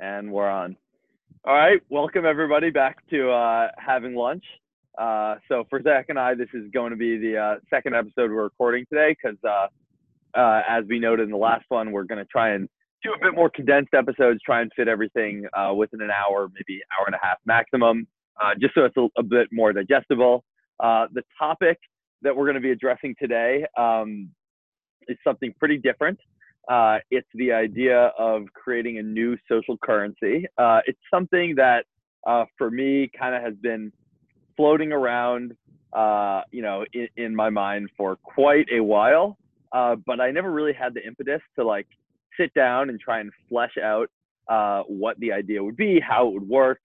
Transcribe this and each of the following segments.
And we're on. All right, welcome everybody back to uh, having lunch. Uh, so for Zach and I, this is going to be the uh, second episode we're recording today because, uh, uh, as we noted in the last one, we're going to try and do a bit more condensed episodes, try and fit everything uh, within an hour, maybe hour and a half maximum, just so it's a, a, bit more digestible. the topic that we're going to be addressing today um, is something pretty different. Uh, it's the idea of creating a new social currency. Uh, it's something that, uh, for me, kind of has been floating around, uh, you know, in, in, my mind for quite a while. Uh, but I never really had the impetus to like sit down and try and flesh out uh, what the idea would be, how it would work,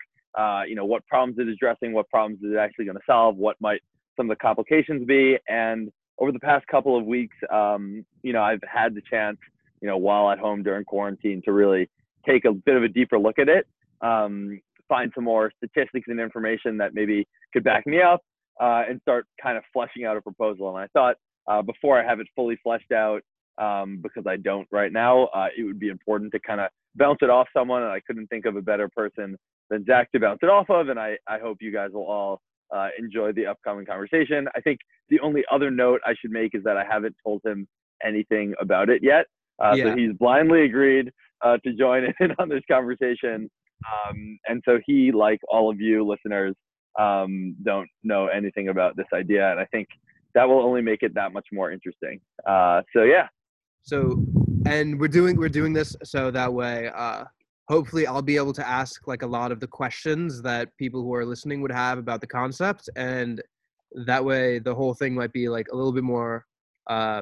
you know, what problems it is addressing, what problems is it actually going to solve, what might some of the complications be, and over the past couple of weeks, um, you know, I've had the chance you know, while at home during quarantine to really take a bit of a deeper look at it, um, find some more statistics and information that maybe could back me up, uh, and start kind of fleshing out a proposal. And I thought uh, before I have it fully fleshed out, um, because I don't right now, uh, it would be important to kind of bounce it off someone. And I couldn't think of a better person than Zach to bounce it off of. And I, I hope you guys will all uh, enjoy the upcoming conversation. I think the only other note I should make is that I haven't told him anything about it yet. Uh, yeah. So he's blindly agreed uh, to join in on this conversation. Um, and so he, like all of you listeners, um, don't know anything about this idea. And I think that will only make it that much more interesting. Uh, so yeah. So, and we're doing we're doing this so that way. Uh, hopefully, I'll be able to ask like a lot of the questions that people who are listening would have about the concept, and that way the whole thing might be like a little bit more uh,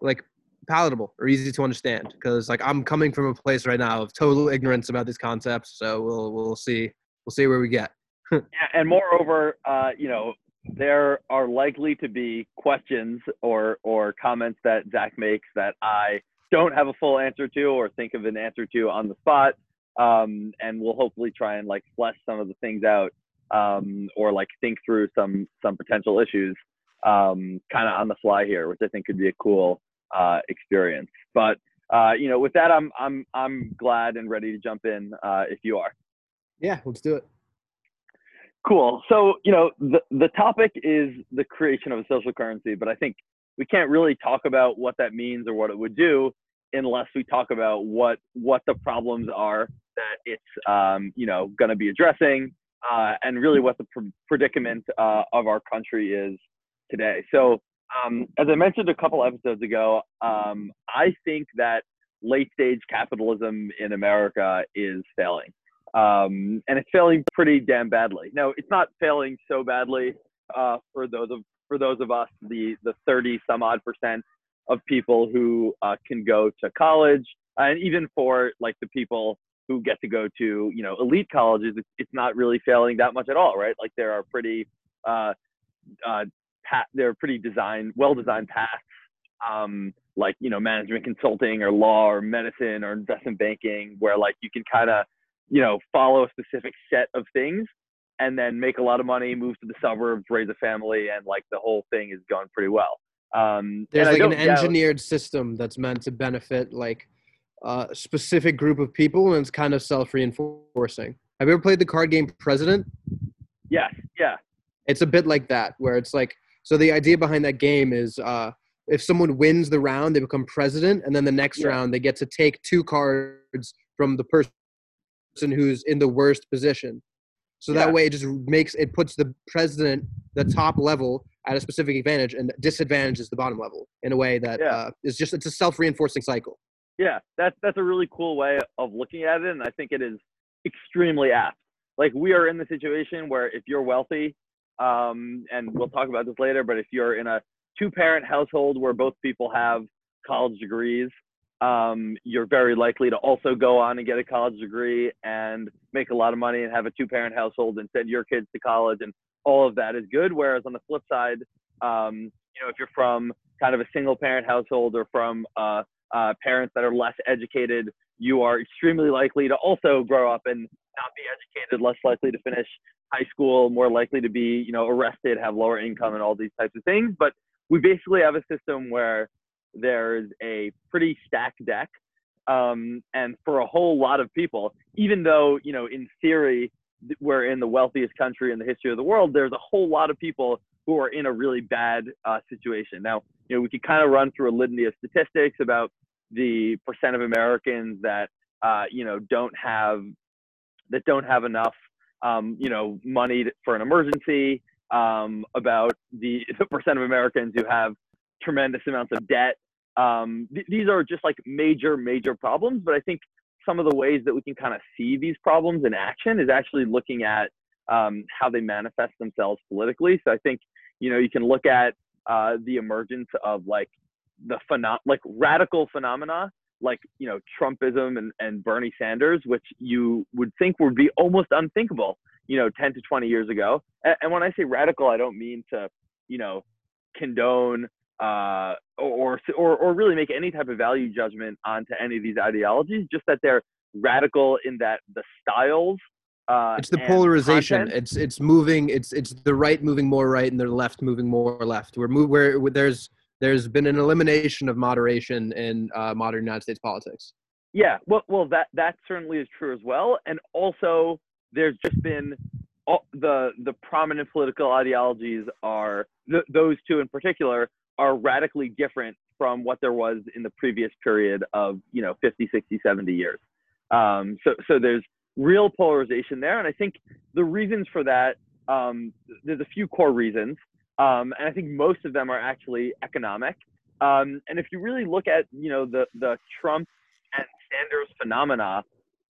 like palatable or easy to understand because like I'm coming from a place right now of total ignorance about these concepts. So we'll we'll see we'll see where we get. and moreover, uh, you know, there are likely to be questions or or comments that Zach makes that I don't have a full answer to or think of an answer to on the spot. Um, and we'll hopefully try and like flesh some of the things out um, or like think through some some potential issues um, kind of on the fly here, which I think could be a cool uh, experience. But uh, you know, with that, I'm I'm I'm glad and ready to jump in uh, if you are. Yeah, let's do it. Cool. So you know, the the topic is the creation of a social currency, but I think we can't really talk about what that means or what it would do unless we talk about what what the problems are that it's um, you know going to be addressing uh, and really what the pr- predicament uh, of our country is today. So um, as I mentioned a couple episodes ago, um, I think that late stage capitalism in America is failing. Um, and it's failing pretty damn badly. Now, it's not failing so badly uh, for those of for those of us, the the 30 some odd percent of people who uh, can go to college, and even for like the people who get to go to you know elite colleges, it's, not really failing that much at all, right? Like there are pretty uh, they're pretty designed, well designed paths, um, like you know management consulting or law or medicine or investment banking, where like you can kind of you know follow a specific set of things and then make a lot of money, move to the suburbs, raise a family, and like the whole thing is going pretty well. Um, There's like an engineered system that's meant to benefit like a specific group of people, and it's kind of self-reinforcing. Have you ever played the card game President? Yes. Yeah. It's a bit like that, where it's like so the idea behind that game is uh, if someone wins the round, they become president, and then the next yeah. round they get to take two cards from the person who's in the worst position. So yeah. that way, it just makes it puts the president the top level at a specific advantage and disadvantages the bottom level in a way that yeah. uh, is just it's a self reinforcing cycle. Yeah, that's that's a really cool way of looking at it, and I think it is extremely apt. Like we are in the situation where if you're wealthy, um, and we'll talk about this later, but if you're in a two parent household where both people have college degrees, um, you're very likely to also go on and get a college degree and make a lot of money and have a two parent household and send your kids to college and all of that is good. Whereas on the flip side, um, you know, if you're from kind of a single parent household or from uh, uh, parents that are less educated, you are extremely likely to also grow up and not be educated, less likely to finish high school, more likely to be, you know, arrested, have lower income, and all these types of things. But we basically have a system where there's a pretty stacked deck, Um, and for a whole lot of people, even though, you know, in theory, we're in the wealthiest country in the history of the world, there's a whole lot of people who are in a really bad uh, situation. Now, you know, we could kind of run through a litany of statistics about the percent of Americans that, uh, you know, don't have that don't have enough, um, you know, money for an emergency. Um, about the, the percent of Americans who have tremendous amounts of debt. Um, th- these are just like major, major problems. But I think some of the ways that we can kind of see these problems in action is actually looking at um, how they manifest themselves politically. So I think you know you can look at uh, the emergence of like the phenom- like radical phenomena like you know Trumpism and, and Bernie Sanders, which you would think would be almost unthinkable, you know, 10 to 20 years ago. And, and when I say radical, I don't mean to, you know, condone uh, or, or or really make any type of value judgment onto any of these ideologies. Just that they're radical in that the styles. Uh, it's the polarization. Content, it's it's moving. It's it's the right moving more right and the left moving more left. We're move where there's there's been an elimination of moderation in uh, modern United States politics. Yeah, well, well, that that certainly is true as well, and also there's just been all, the the prominent political ideologies are th- those two in particular are radically different from what there was in the previous period of you know 50 60 70 years. Um, so so there's real polarization there. And i think the reasons for that um, there's a few core reasons um, and i think most of them are actually economic um, and if you really look at you know the the trump and sanders phenomena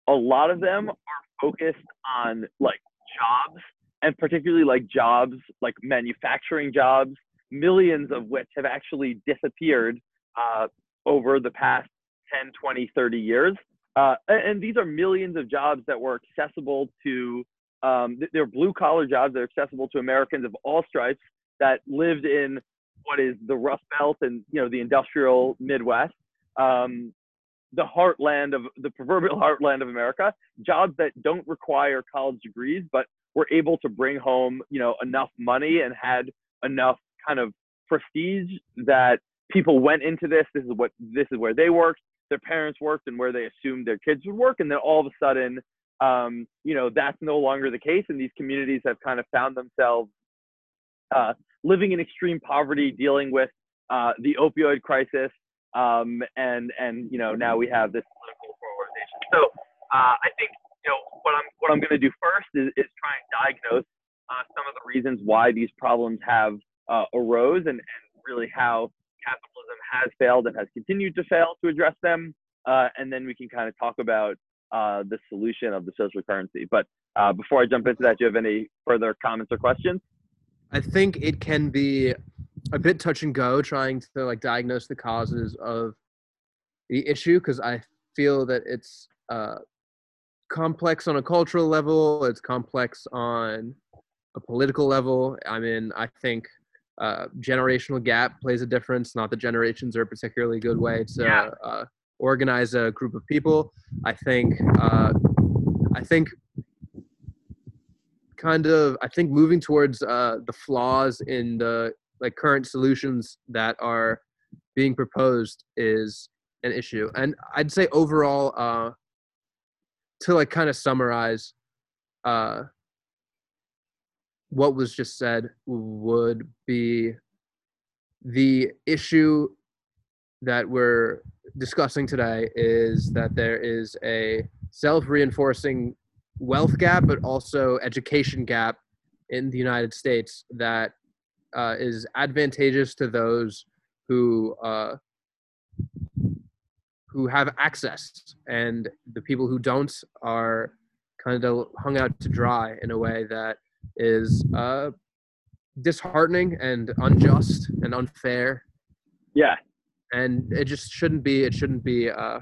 a lot of them are focused on like jobs and particularly like jobs like manufacturing jobs millions of which have actually disappeared uh, over the past 10, 20, 30 years. Uh, and these are millions of jobs that were accessible to, um, they're blue collar jobs that are accessible to Americans of all stripes that lived in what is the Rust Belt and, you know, the industrial Midwest. Um, the heartland of the proverbial heartland of America, jobs that don't require college degrees, but were able to bring home, you know, enough money and had enough kind of prestige that people went into this. This is what this is where they worked, their parents worked, and where they assumed their kids would work. And then all of a sudden, um, you know, that's no longer the case, and these communities have kind of found themselves uh, living in extreme poverty, dealing with uh, the opioid crisis, um, and and you know now we have this political polarization. So uh, I think you know what I'm what I'm going to do first is, is try and diagnose uh, some of the reasons why these problems have uh, arose and, and really how capitalism has failed and has continued to fail to address them. Uh, and then we can kind of talk about uh, the solution of the social currency. But before I jump into that, do you have any further comments or questions? I think it can be a bit touch and go trying to like diagnose the causes of the issue because I feel that it's uh, complex on a cultural level. It's complex on a political level. I mean, I think uh, generational gap plays a difference. Not that generations are a particularly good way to yeah. uh, organize a group of people. I think uh, I think kind of I think moving towards uh, the flaws in the like current solutions that are being proposed is an issue. And I'd say overall, uh, to like kind of summarize, uh, what was just said would be the issue that we're discussing today is that there is a self-reinforcing wealth gap but also education gap in the united states that uh, is advantageous to those who uh, who have access and the people who don't are kind of hung out to dry in a way that is uh, disheartening and unjust and unfair. Yeah. And it just shouldn't be. It shouldn't be. Uh,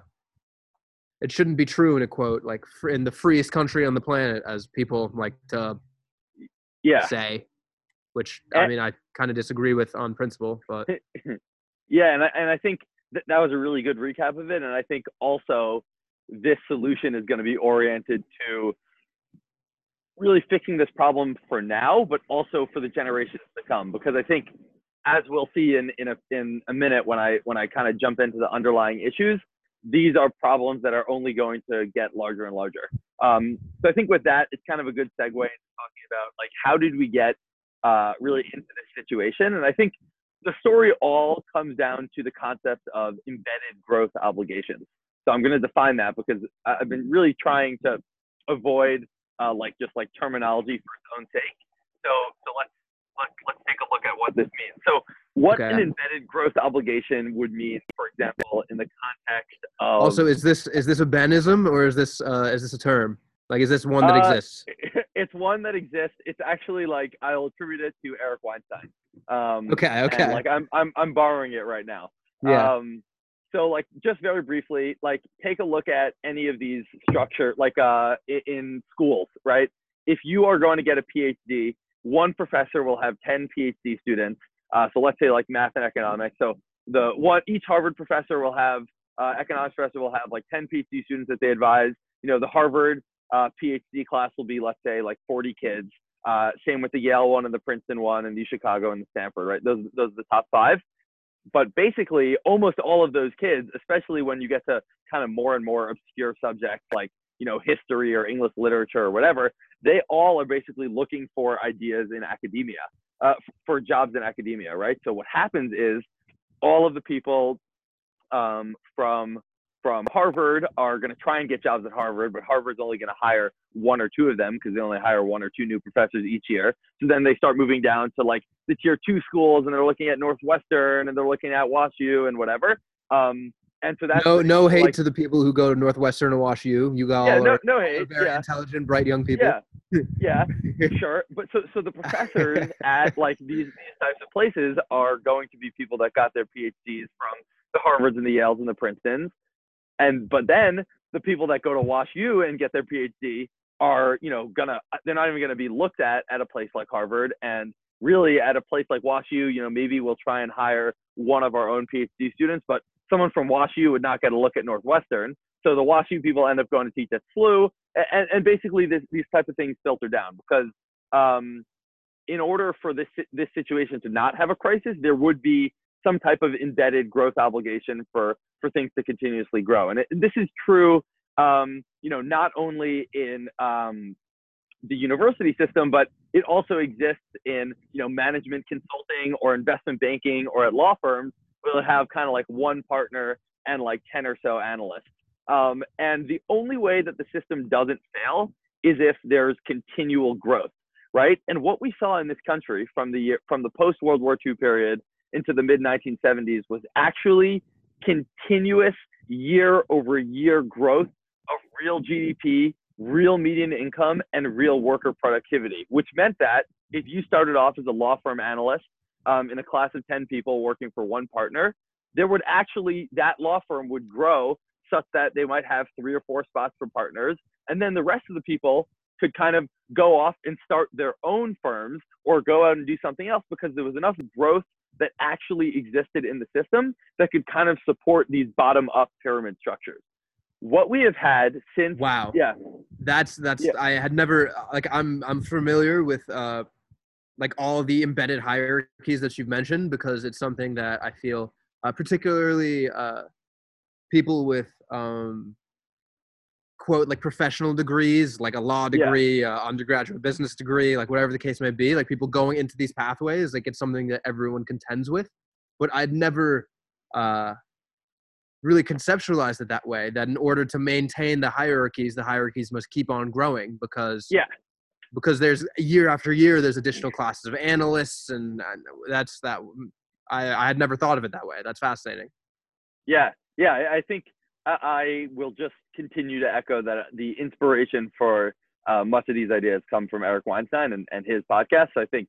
it shouldn't be true in a quote like in the freest country on the planet, as people like to yeah. say. Which I mean, I kind of disagree with on principle, but yeah, and I, and I think that that was a really good recap of it, and I think also this solution is going to be oriented to really fixing this problem for now, but also for the generations to come. Because I think, as we'll see in in a in a minute when I when I kind of jump into the underlying issues, these are problems that are only going to get larger and larger. Um, so I think with that, it's kind of a good segue into talking about like how did we get uh, really into this situation? And I think the story all comes down to the concept of embedded growth obligations. So I'm going to define that because I've been really trying to avoid uh, like just like terminology for its own sake. So so let's let's, let's take a look at what this means. So what Okay. an embedded growth obligation would mean, for example, in the context of Also, is this is this a Benism or is this uh, is this a term? Like, is this one that Uh, exists? it's one that exists. It's actually like I'll attribute it to Eric Weinstein. Um, Okay, okay, like I'm I'm I'm borrowing it right now. yeah, Um, so like just very briefly, like take a look at any of these structure, like uh, in schools, right? If you are going to get a PhD, one professor will have 10 PhD students. Uh, so let's say like math and economics. So the one each Harvard professor will have uh, economics professor will have like 10 PhD students that they advise. You know, the Harvard uh, PhD class will be let's say like 40 kids. Uh, same with the Yale one and the Princeton one and the Chicago and the Stanford, right? Those those are the top five but basically almost all of those kids especially when you get to kind of more and more obscure subjects like you know history or english literature or whatever they all are basically looking for ideas in academia uh, for jobs in academia right so what happens is all of the people um, from from harvard are going to try and get jobs at harvard but harvard's only going to hire one or two of them because they only hire one or two new professors each year so then they start moving down to like the tier two schools and they're looking at Northwestern and they're looking at WashU and whatever. Um, and so that's no no hate like, to the people who go to Northwestern and WashU. You all yeah, no, are no hate, very yeah, intelligent, bright young people. yeah, yeah, sure. But so so the professors at like these these types of places are going to be people that got their PhDs from the Harvards and the Yales and the Princetons, and but then the people that go to WashU and get their PhD are you know gonna they're not even gonna be looked at at a place like Harvard and really at a place like WashU you know maybe we'll try and hire one of our own PhD students but someone from WashU would not get a look at Northwestern so the WashU people end up going to teach at SLU and, and basically this, these types of things filter down because um, in order for this this situation to not have a crisis there would be some type of embedded growth obligation for for things to continuously grow and it, this is true um, you know, not only in um, the university system, but it also exists in, you know, management consulting or investment banking or at law firms. We'll have kind of like one partner and like 10 or so analysts. Um, and the only way that the system doesn't fail is if there's continual growth, right? And what we saw in this country from the from the post World War II period into the mid 1970s was actually continuous year over year growth of real GDP, real median income, and real worker productivity, which meant that if you started off as a law firm analyst um, in a class of 10 people working for one partner, there would actually, that law firm would grow such that they might have three or four spots for partners. And then the rest of the people could kind of go off and start their own firms or go out and do something else because there was enough growth that actually existed in the system that could kind of support these bottom up pyramid structures what we have had since Wow. yeah That's that's Yeah. I had never like I'm I'm familiar with uh like all the embedded hierarchies that you've mentioned because it's something that I feel uh, particularly uh people with um quote like professional degrees like a law Yeah. degree uh, undergraduate business degree like whatever the case may be like people going into these pathways like it's something that everyone contends with but i'd never uh really conceptualized it that way that in order to maintain the hierarchies the hierarchies must keep on growing because Yeah. Because there's year after year there's additional classes of analysts and, and that's that I, I had never thought of it that way. That's fascinating. Yeah yeah I- think I, I will just continue to echo that the inspiration for uh, much of these ideas come from eric weinstein and, and his podcast. So i think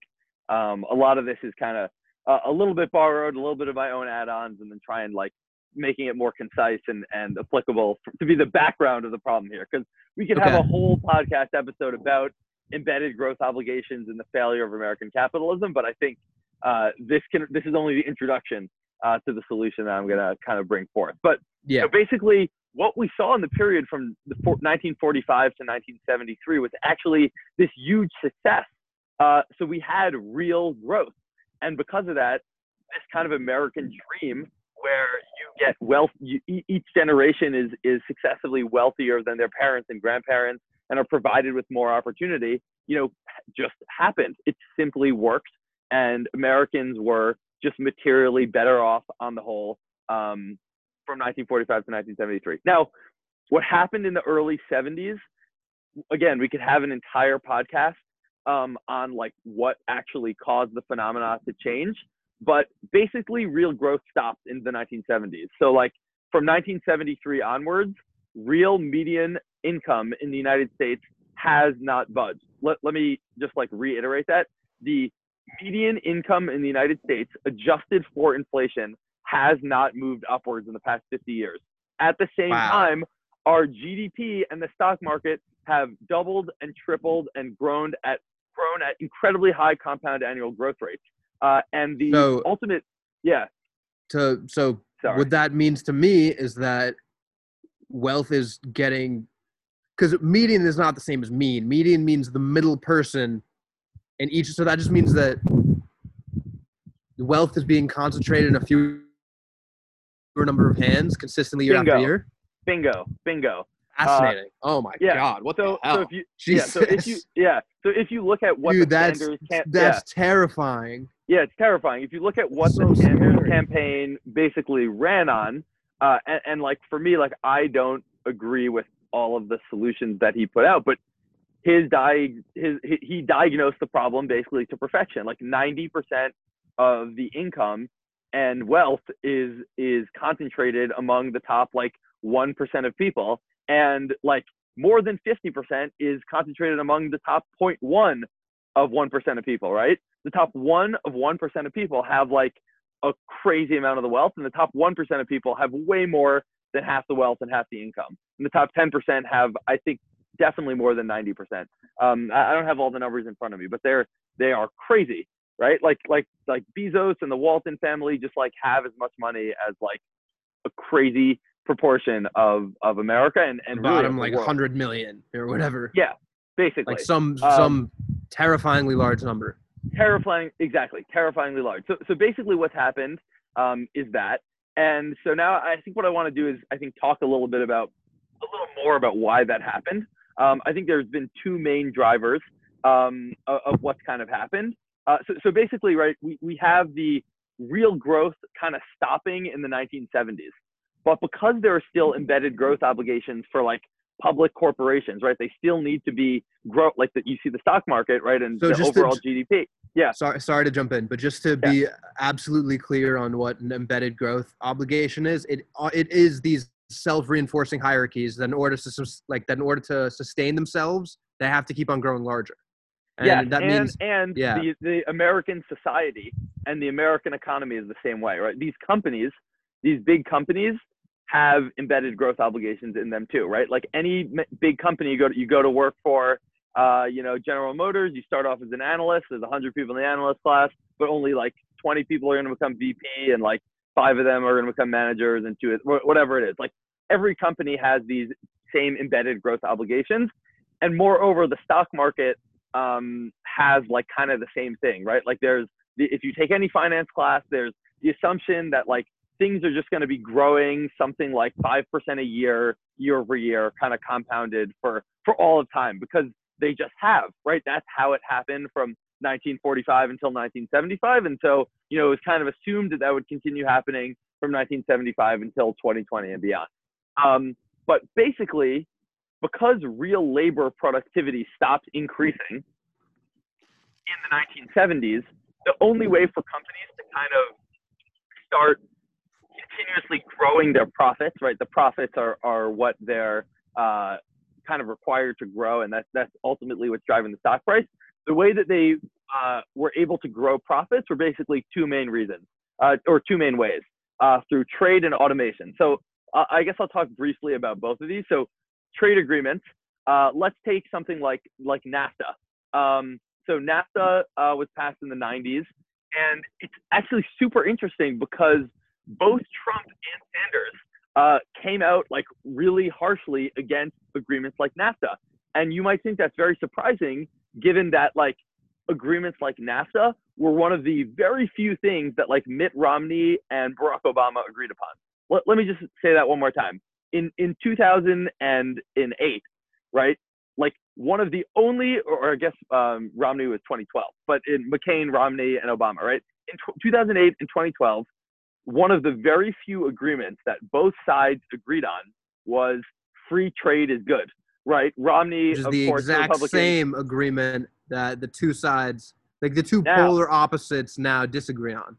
um, a lot of this is kind of uh, a little bit borrowed a little bit of my own add-ons and then try and like making it more concise and, and applicable f to be the background of the problem here because we could have a whole podcast episode about embedded growth obligations and the failure of american capitalism but i think uh, this can this is only the introduction uh, to the solution that i'm going to kind of bring forth but yeah so basically, what we saw in the period from the four- 1945 to 1973 was actually this huge success. Uh, so we had real growth, and because of that, this kind of American dream where you get wealth. You, each generation is is successively wealthier than their parents and grandparents, and are provided with more opportunity. You know, just happened. It simply worked, and Americans were just materially better off on the whole um, from 1945 to 1973. Now, what happened in the early 70s? Again, we could have an entire podcast um, on like what actually caused the phenomena to change. But basically, real growth stopped in the 1970s. So, like from 1973 onwards, real median income in the United States has not budged. Let, let me just like reiterate that. The median income in the United States, adjusted for inflation, has not moved upwards in the past 50 years. At the same wow. time, our GDP and the stock market have doubled and tripled and grown at grown at incredibly high compound annual growth rates. Uh, and the so, ultimate, yeah. To so Sorry. what that means to me is that wealth is getting because median is not the same as mean. Median means the middle person, and each so that just means that wealth is being concentrated in a few number of hands consistently year Bingo. after year. Bingo, bingo. Fascinating. Uh, oh my yeah. god. What so, the hell? So if you, yeah, so if you yeah, so if you look at what Dude, the that's, Sanders that's yeah. terrifying. Yeah, it's terrifying. If you look at what so the Sanders scary. campaign basically ran on, uh, and, and like for me, like I don't agree with all of the solutions that he put out, but his di- his he diagnosed the problem basically to perfection. Like 90% of the income and wealth is is concentrated among the top like 1% of people and like more than 50% is concentrated among the top 0.1 of 1% of people, right? The top 1 of 1% of people have like a crazy amount of the wealth and the top 1% of people have way more than half the wealth and half the income. And the top 10% have I think definitely more than 90%. Um, I don't have all the numbers in front of me, but they're they are crazy, right? Like like like Bezos and the Walton family just like have as much money as like a crazy proportion of of America and and bottom really like hundred million or whatever. Yeah, basically. Like some um, some terrifyingly large number. Terrifying, exactly, terrifyingly large. So so basically, what's happened um, is that, and so now I think what I want to do is I think talk a little bit about a little more about why that happened. Um, I think there's been two main drivers um, of, of, what's kind of happened. Uh, so, so basically, right, we, we have the real growth kind of stopping in the 1970s. But because there are still embedded growth obligations for like public corporations, right? They still need to be grow like that. You see the stock market, right, and so the overall to, GDP. Yeah. Sorry, sorry to jump in, but just to be absolutely clear on what an embedded growth obligation is, it uh, it is these self-reinforcing hierarchies that in order to like that in order to sustain themselves, they have to keep on growing larger. And yeah, that and, means and yeah. the the American society and the American economy is the same way, right? These companies, these big companies, have embedded growth obligations in them too, right? Like any big company you go to, you go to work for, uh, you know, General Motors, you start off as an analyst. There's 100 people in the analyst class, but only like 20 people are going to become VP, and like five of them are going to become managers, and two, whatever it is. Like every company has these same embedded growth obligations, and moreover, the stock market um, has like kind of the same thing, right? Like there's if you take any finance class, there's the assumption that like things are just going to be growing something like 5% a year, year over year, kind of compounded for, for all of time because they just have, right? That's how it happened from 1945 until 1975. And so, you know, it was kind of assumed that that would continue happening from 1975 until 2020 and beyond. Um, but basically, because real labor productivity stopped increasing in the 1970s, the only way for companies to kind of start continuously growing their profits, right? The profits are, are what they're uh, kind of required to grow, and that's, that's ultimately what's driving the stock price. The way that they uh, were able to grow profits were basically two main reasons, uh, or two main ways, uh, through trade and automation. So uh, I guess I'll talk briefly about both of these. So trade agreements. Uh, let's take something like like NAFTA. Um, so NAFTA was passed in the 90s, and it's actually super interesting because both Trump and Sanders uh, came out like really harshly against agreements like NAFTA. And you might think that's very surprising given that like agreements like NAFTA were one of the very few things that like Mitt Romney and Barack Obama agreed upon. Let, let me just say that one more time. In in 2008, right? Like one of the only, or I guess um, Romney was 2012, but in McCain, Romney, and Obama, right? In 2008 and 2012, one of the very few agreements that both sides agreed on was free trade is good, right? Romney, Which is of the course, exact same agreement that the two sides, like the two Now- polar opposites, now disagree on.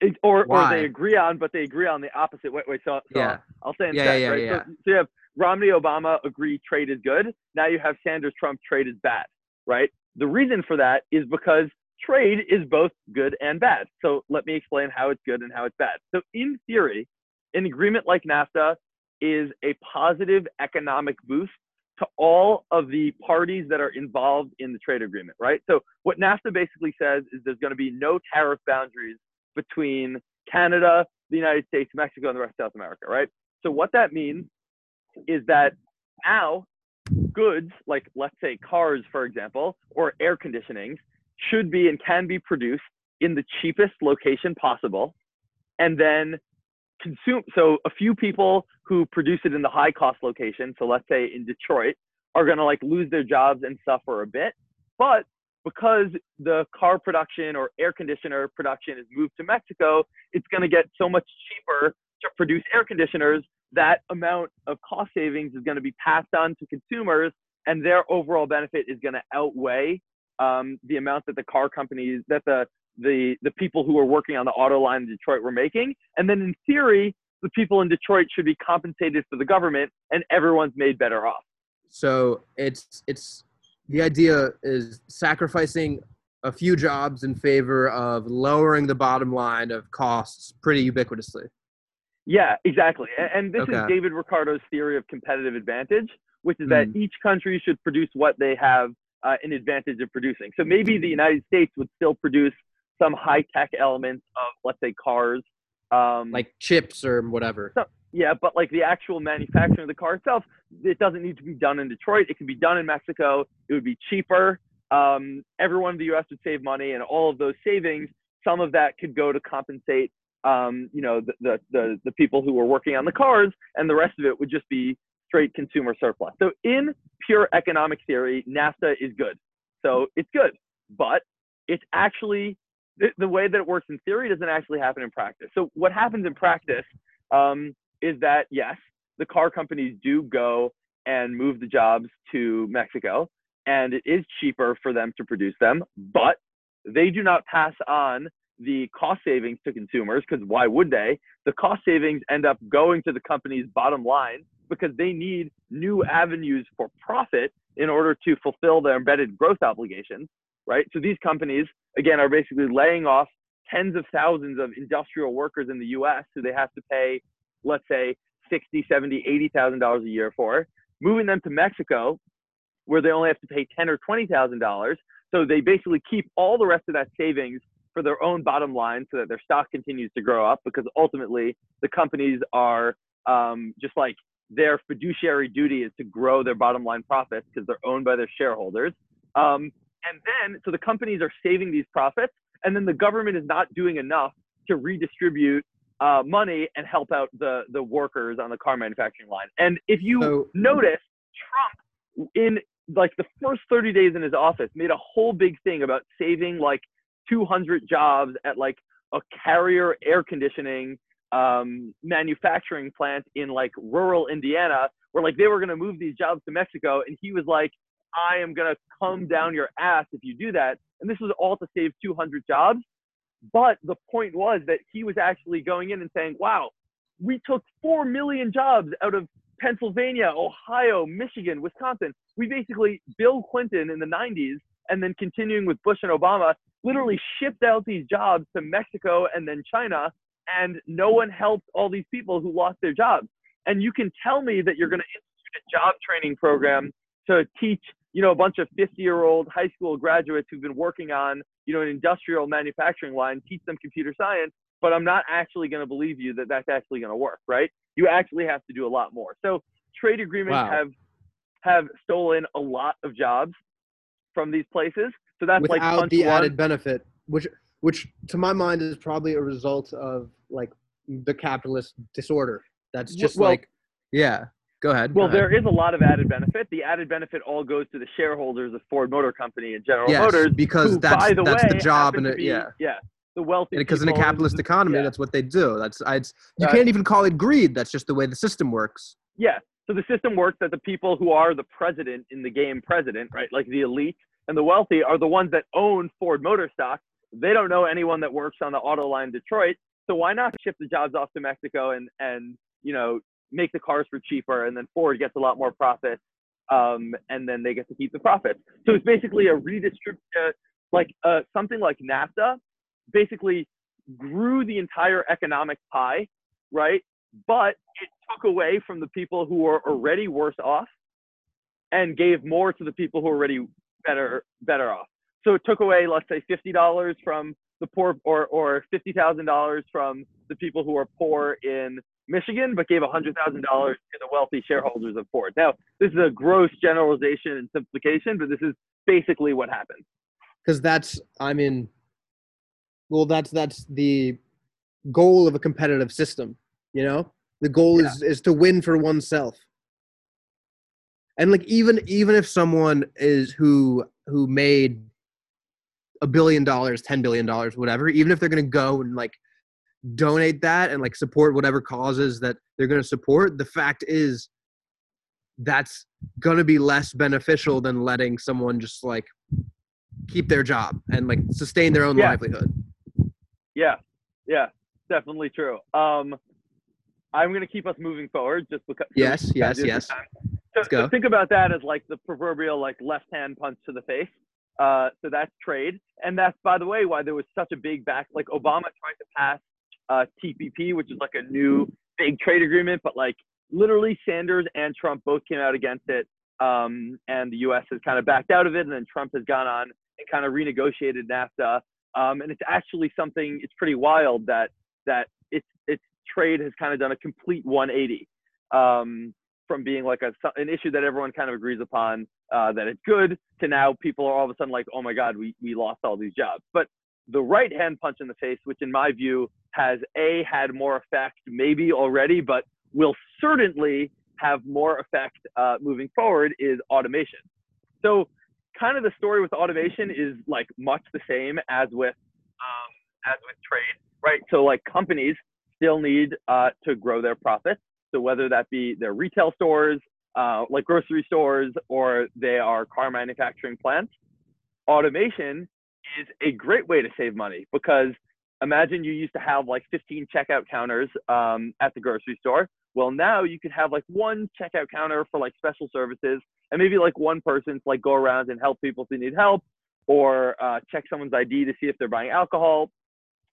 It- or, or they agree on, but they agree on the opposite. Wait, wait. So, so Yeah. I'll say in Yeah, sec, yeah, right? yeah. So, so you have Romney, Obama agree trade is good. Now you have Sanders, Trump, trade is bad, right? The reason for that is because trade is both good and bad. So let me explain how it's good and how it's bad. So in theory, an agreement like NAFTA is a positive economic boost to all of the parties that are involved in the trade agreement, right? So what NAFTA basically says is there's going to be no tariff boundaries between Canada, the United States, Mexico, and the rest of South America, right? So what that means is that now goods like let's say cars, for example, or air conditioning should be and can be produced in the cheapest location possible, and then consume. So a few people who produce it in the high cost location, so let's say in Detroit, are going to like lose their jobs and suffer a bit, but because the car production or air conditioner production is moved to Mexico, it's going to get so much cheaper to produce air conditioners. That amount of cost savings is going to be passed on to consumers, and their overall benefit is going to outweigh um, the amount that the car companies, that the the the people who are working on the auto line in Detroit were making. And then in theory, the people in Detroit should be compensated for the government, and everyone's made better off. So it's it's the idea is sacrificing a few jobs in favor of lowering the bottom line of costs pretty ubiquitously. Yeah, exactly. And this is David Ricardo's theory of competitive advantage, which is that Mm. each country should produce what they have uh, an advantage of producing. So maybe the United States would still produce some high tech elements of, let's say, cars. Um, Like chips or whatever. yeah, but like the actual manufacturing of the car itself, it doesn't need to be done in Detroit. It can be done in Mexico. It would be cheaper. Um, everyone in the U.S. would save money, and all of those savings, some of that could go to compensate, um, you know, the, the the the people who were working on the cars, and the rest of it would just be straight consumer surplus. So in pure economic theory, NAFTA is good. So it's good, but it's actually the, the way that it works in theory doesn't actually happen in practice. So what happens in practice um, is that yes, the car companies do go and move the jobs to Mexico, and it is cheaper for them to produce them, but they do not pass on the cost savings to consumers because why would they? The cost savings end up going to the company's bottom line because they need new avenues for profit in order to fulfill their embedded growth obligations, right? So these companies, again, are basically laying off tens of thousands of industrial workers in the US who they have to pay, let's say, 60, 70, 80,000 dollars a year for, moving them to Mexico where they only have to pay 10 or 20,000 dollars. So they basically keep all the rest of that savings for their own bottom line so that their stock continues to grow up because ultimately the companies are um, just like their fiduciary duty is to grow their bottom line profits because they're owned by their shareholders. Um, and then, so the companies are saving these profits, and then the government is not doing enough to redistribute uh, money and help out the the workers on the car manufacturing line. And if you So- notice, Trump in like the first 30 days in his office made a whole big thing about saving like 200 jobs at like a carrier air conditioning um, manufacturing plant in like rural Indiana, where like they were going to move these jobs to Mexico, and he was like, "I am going to come down your ass if you do that." And this was all to save 200 jobs. But the point was that he was actually going in and saying, "Wow, we took four million jobs out of Pennsylvania, Ohio, Michigan, Wisconsin. We basically Bill Clinton in the 90s, and then continuing with Bush and Obama, literally shipped out these jobs to Mexico and then China." And no one helped all these people who lost their jobs. And you can tell me that you're going to institute a job training program to teach, you know, a bunch of 50-year-old high school graduates who've been working on, you know, an industrial manufacturing line, teach them computer science, but I'm not actually going to believe you that that's actually going to work, right? You actually have to do a lot more. So trade agreements Wow. have have stolen a lot of jobs from these places. So that's like without punch the one. added benefit, which which to my mind is probably a result of like the capitalist disorder. That's just Well- like, yeah. Go ahead. Well, go ahead. there is a lot of added benefit. The added benefit all goes to the shareholders of Ford Motor Company and General Yes, Motors, because who, that's by the that's way, the job, and be- yeah, yeah, the wealthy. because in a capitalist economy, yeah. that's what they do. That's I, it's, you Right. can't even call it greed. That's just the way the system works. Yeah. So the system works that the people who are the president in the game president, right, like the elite and the wealthy, are the ones that own Ford Motor stock. They don't know anyone that works on the auto line in Detroit. So why not ship the jobs off to Mexico and and you know make the cars for cheaper, and then Ford gets a lot more profit, um, and then they get to keep the profits. So it's basically a redistribute, uh, like uh, something like NAFTA, basically grew the entire economic pie, right? But it took away from the people who were already worse off and gave more to the people who were already better better off. So it took away, let's say, fifty dollars from the poor, or or fifty thousand dollars from the people who are poor in Michigan, but gave hundred thousand dollars to the wealthy shareholders of Ford. Now, this is a gross generalization and simplification, but this is basically what happened. because that's i mean well that's that's the goal of a competitive system you know the goal is is to win for oneself and like even even if someone is who who made a billion dollars 10 billion dollars whatever even if they're going to go and like donate that and like support whatever causes that they're going to support the fact is that's going to be less beneficial than letting someone just like keep their job and like sustain their own Yeah. livelihood. Yeah, yeah, definitely true. Um, I'm gonna keep us moving forward just because. Yes, yes, yes. So, Let's go. so think about that as like the proverbial like left hand punch to the face. Uh, so that's trade, and that's by the way why there was such a big back. Like Obama tried to pass uh, TPP, which is like a new big trade agreement, but like literally Sanders and Trump both came out against it, um, and the U.S. has kind of backed out of it, and then Trump has gone on and kind of renegotiated NAFTA. Um, and it's actually something. It's pretty wild that that it's it's trade has kind of done a complete 180 um, from being like a an issue that everyone kind of agrees upon uh, that it's good to now people are all of a sudden like, oh my God, we we lost all these jobs. But the right hand punch in the face, which in my view has a had more effect maybe already, but will certainly have more effect uh, moving forward, is automation. So kind of the story with automation is like much the same as with um, as with trade, right? So like companies still need uh, to grow their profits. So whether that be their retail stores, uh, like grocery stores, or they are car manufacturing plants, automation is a great way to save money because imagine you used to have like 15 checkout counters um, at the grocery store. Well, now you could have like one checkout counter for like special services and maybe like one person to like go around and help people if they need help or uh, check someone's ID to see if they're buying alcohol.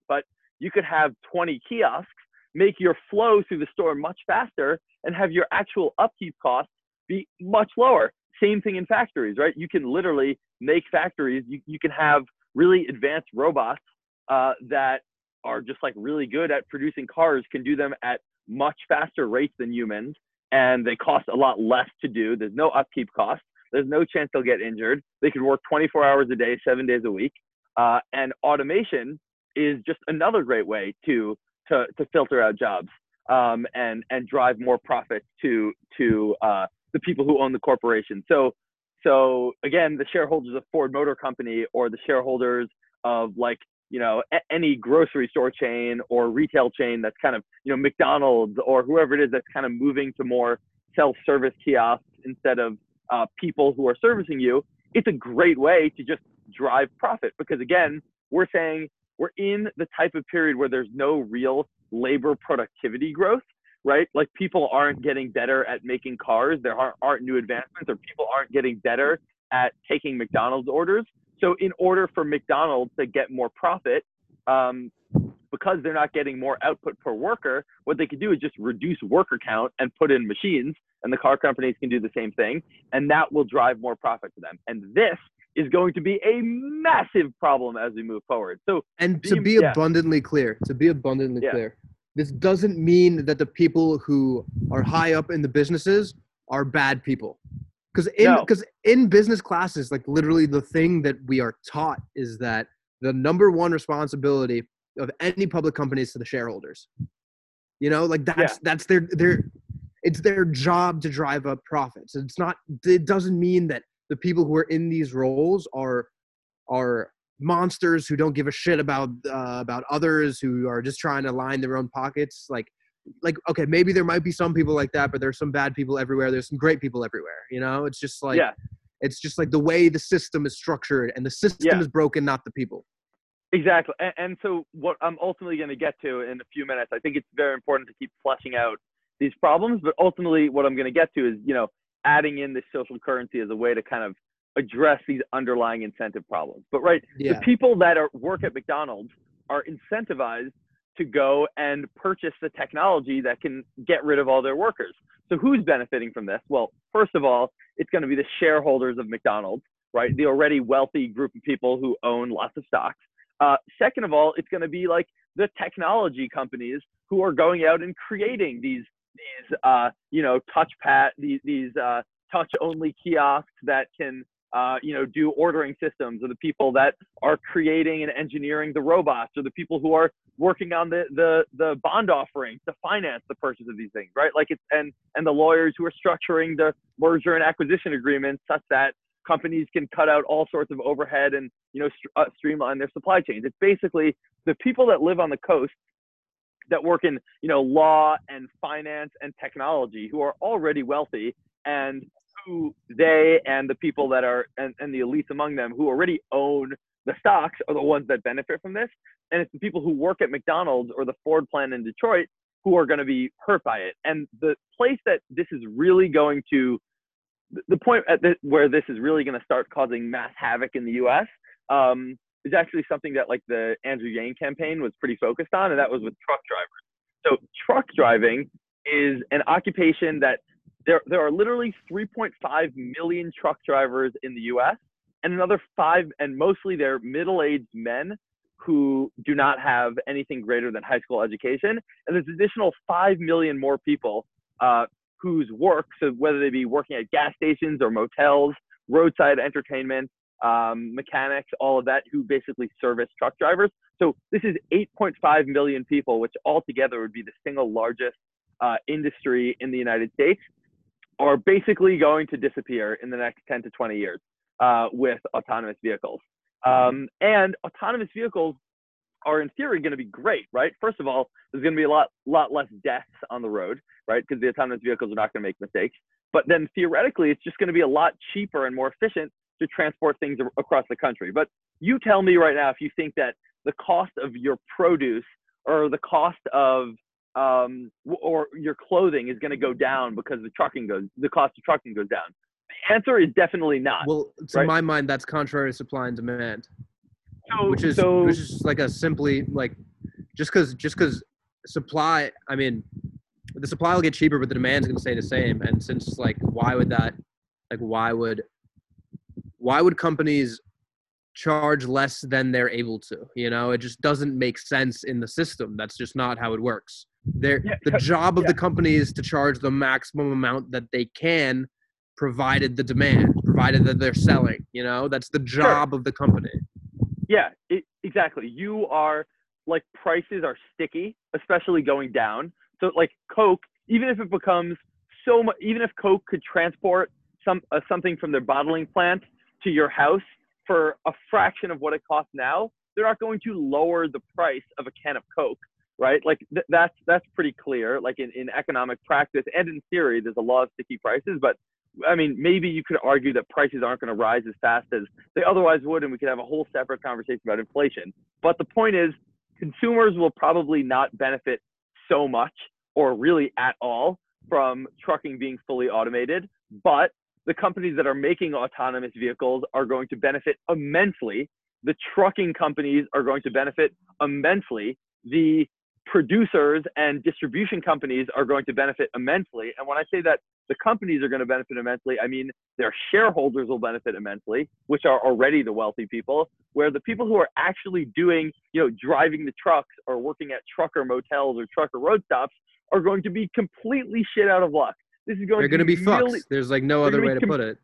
But you could have 20 kiosks, make your flow through the store much faster, and have your actual upkeep costs be much lower. Same thing in factories, right? You can literally make factories, you, you can have really advanced robots uh, that are just like really good at producing cars, can do them at much faster rates than humans, and they cost a lot less to do. There's no upkeep cost. There's no chance they'll get injured. They can work 24 hours a day, seven days a week. Uh, and automation is just another great way to to, to filter out jobs um, and and drive more profit to to uh, the people who own the corporation. So so again, the shareholders of Ford Motor Company or the shareholders of like you know a- any grocery store chain or retail chain that's kind of you know McDonald's or whoever it is that's kind of moving to more self-service kiosks instead of uh, people who are servicing you. It's a great way to just drive profit because again, we're saying we're in the type of period where there's no real labor productivity growth, right? Like people aren't getting better at making cars, there aren't, aren't new advancements, or people aren't getting better at taking McDonald's orders. So, in order for McDonald's to get more profit, um, because they're not getting more output per worker, what they could do is just reduce worker count and put in machines, and the car companies can do the same thing, and that will drive more profit to them. And this is going to be a massive problem as we move forward. So, And to Be- yeah. abundantly clear, to be abundantly Yeah. clear, this doesn't mean that the people who are high up in the businesses are bad people. Because in No. because in business classes, like literally the thing that we are taught is that the number one responsibility of any public company is to the shareholders. You know, like that's Yeah. that's their their it's their job to drive up profits. It's not it doesn't mean that the people who are in these roles are are monsters who don't give a shit about uh, about others who are just trying to line their own pockets like like okay maybe there might be some people like that but there's some bad people everywhere there's some great people everywhere you know it's just like yeah, it's just like the way the system is structured and the system Yeah. is broken not the people exactly. And, and so what I'm ultimately going to get to in a few minutes, I think it's very important to keep fleshing out these problems. But ultimately, what I'm going to get to is, you know, adding in this social currency as a way to kind of address these underlying incentive problems. But right, yeah the people that are work at McDonald's are incentivized to go and purchase the technology that can get rid of all their workers. So who's benefiting from this? Well, first of all, it's going to be the shareholders of McDonald's, right? The already wealthy group of people who own lots of stocks. Uh, second of all, it's going to be like the technology companies who are going out and creating these these uh, you know touchpad these these uh, touch only kiosks that can uh, you know, do ordering systems, or the people that are creating and engineering the robots, or the people who are working on the the the bond offering to finance the purchase of these things, right? Like it's and and the lawyers who are structuring the merger and acquisition agreements such that companies can cut out all sorts of overhead and you know st- uh, streamline their supply chains. It's basically the people that live on the coast that work in you know law and finance and technology who are already wealthy and who they and the people that are and, and the elites among them who already own the stocks are the ones that benefit from this. And it's the people who work at mcdonald's or the ford plant in detroit who are going to be hurt by it. And the place that this is really going to the point at the, where this is really going to start causing mass havoc in the us um, is actually something that like the andrew yang campaign was pretty focused on and that was with truck drivers so truck driving is an occupation that there, there are literally 3.5 million truck drivers in the US and another five, and mostly they're middle aged men who do not have anything greater than high school education. And there's additional 5 million more people uh, whose work, so whether they be working at gas stations or motels, roadside entertainment, um, mechanics, all of that, who basically service truck drivers. So this is 8.5 million people, which altogether would be the single largest uh, industry in the United States are basically going to disappear in the next 10 to 20 years uh, with autonomous vehicles. Um, and autonomous vehicles are in theory going to be great, right? First of all, there's going to be a lot, lot less deaths on the road, right? Because the autonomous vehicles are not going to make mistakes. But then theoretically, it's just going to be a lot cheaper and more efficient to transport things across the country. But you tell me right now if you think that the cost of your produce or the cost of um, or your clothing is going to go down because the trucking goes, the cost of trucking goes down. The answer is definitely not. well to right. my mind that's contrary to supply and demand so, which is so, which is like a simply like just because just because supply i mean the supply will get cheaper but the demand's going to stay the same and since like why would that like why would why would companies charge less than they're able to you know it just doesn't make sense in the system that's just not how it works there Yeah, the job of yeah. the company is to charge the maximum amount that they can provided the demand provided that they're selling you know that's the job of the company Yeah, it, exactly. You are like prices are sticky, especially going down. So like Coke, even if it becomes so much, even if Coke could transport some uh, something from their bottling plant to your house for a fraction of what it costs now, they're not going to lower the price of a can of Coke, right? Like th- that's that's pretty clear. Like in, in economic practice and in theory, there's a lot of sticky prices, but I mean, maybe you could argue that prices aren't going to rise as fast as they otherwise would, and we could have a whole separate conversation about inflation. But the point is, consumers will probably not benefit so much or really at all from trucking being fully automated. But the companies that are making autonomous vehicles are going to benefit immensely. The trucking companies are going to benefit immensely. The producers and distribution companies are going to benefit immensely. And when I say that the companies are going to benefit immensely, I mean their shareholders will benefit immensely, which are already the wealthy people, where the people who are actually doing, you know, driving the trucks or working at trucker motels or trucker road stops are going to be completely shit out of luck. This is going they're to going to be fucked really, there's like no other way to com- put it.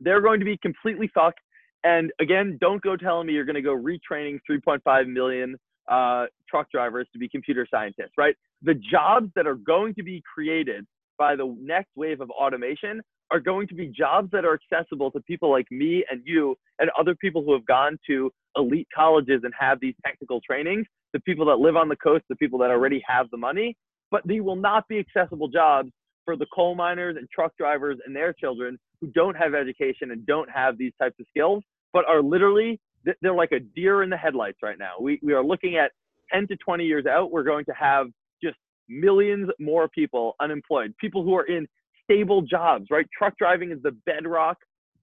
they're going to be completely fucked. And again, don't go telling me you're going to go retraining 3.5 million uh, truck drivers to be computer scientists, right? The jobs that are going to be created by the next wave of automation are going to be jobs that are accessible to people like me and you and other people who have gone to elite colleges and have these technical trainings, the people that live on the coast, the people that already have the money, but they will not be accessible jobs for the coal miners and truck drivers and their children who don't have education and don't have these types of skills, but are literally, they're like a deer in the headlights right now. We, we are looking at 10 to 20 years out, we're going to have just millions more people unemployed, people who are in stable jobs, right? Truck driving is the bedrock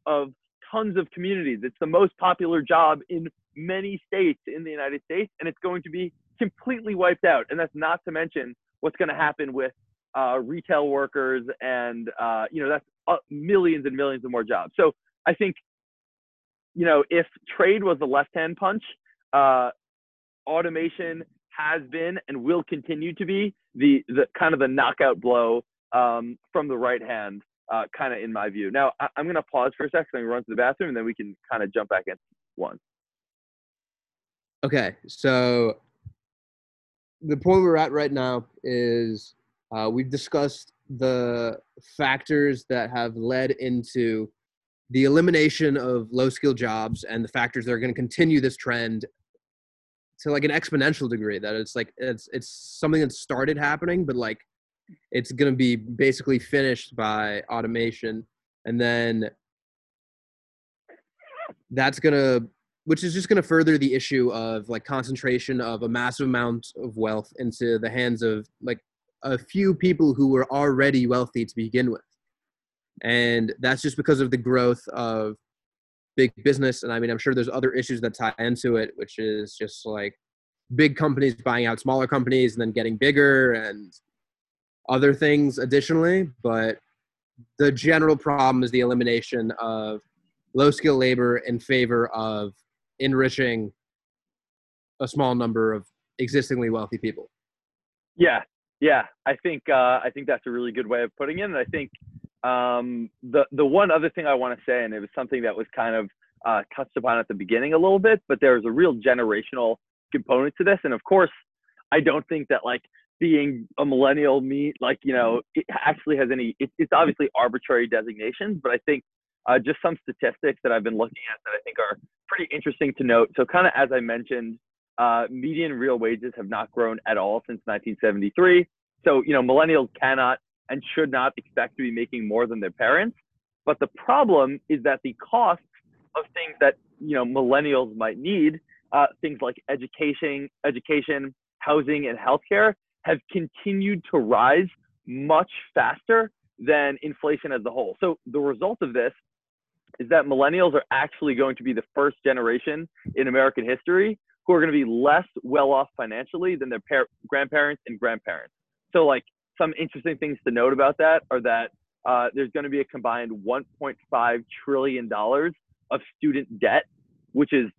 of tons of communities. It's the most popular job in many states in the United States, and it's going to be completely wiped out. And that's not to mention what's going to happen with uh, retail workers and, uh, you know, that's uh, millions and millions of more jobs. So I think, you know, if trade was the left hand punch, uh, automation has been and will continue to be the, the kind of the knockout blow um, from the right hand, uh, kind of in my view. Now, I, am going to pause for a second and run to the bathroom, and then we can kind of jump back in one. Okay, so the point we're at right now is uh, we've discussed the factors that have led into the elimination of low skill jobs and the factors that are going to continue this trend to like an exponential degree that it's like it's it's something that started happening but like it's going to be basically finished by automation. And then that's going to which is just going to further the issue of like concentration of a massive amount of wealth into the hands of like a few people who were already wealthy to begin with. And that's just because of the growth of big business. And i mean i'm sure there's other issues that tie into it which is just like big companies buying out smaller companies and then getting bigger and other things additionally, but the general problem is the elimination of low skill labor in favor of enriching a small number of existingly wealthy people. Yeah, yeah, I think uh, I think that's a really good way of putting it. And I think um, the the one other thing I want to say, and it was something that was kind of uh, touched upon at the beginning a little bit, but there's a real generational component to this. And of course, I don't think that like being a millennial meet like you know it actually has any it, it's obviously arbitrary designations but i think uh, just some statistics that i've been looking at that i think are pretty interesting to note so kind of as i mentioned uh, median real wages have not grown at all since 1973 so you know millennials cannot and should not expect to be making more than their parents but the problem is that the costs of things that you know millennials might need uh, things like education education housing and healthcare have continued to rise much faster than inflation as a whole. So the result of this is that millennials are actually going to be the first generation in American history who are going to be less well off financially than their par- grandparents and grandparents. So, like, some interesting things to note about that are that uh, there's going to be a combined $1.5 trillion of student debt, which is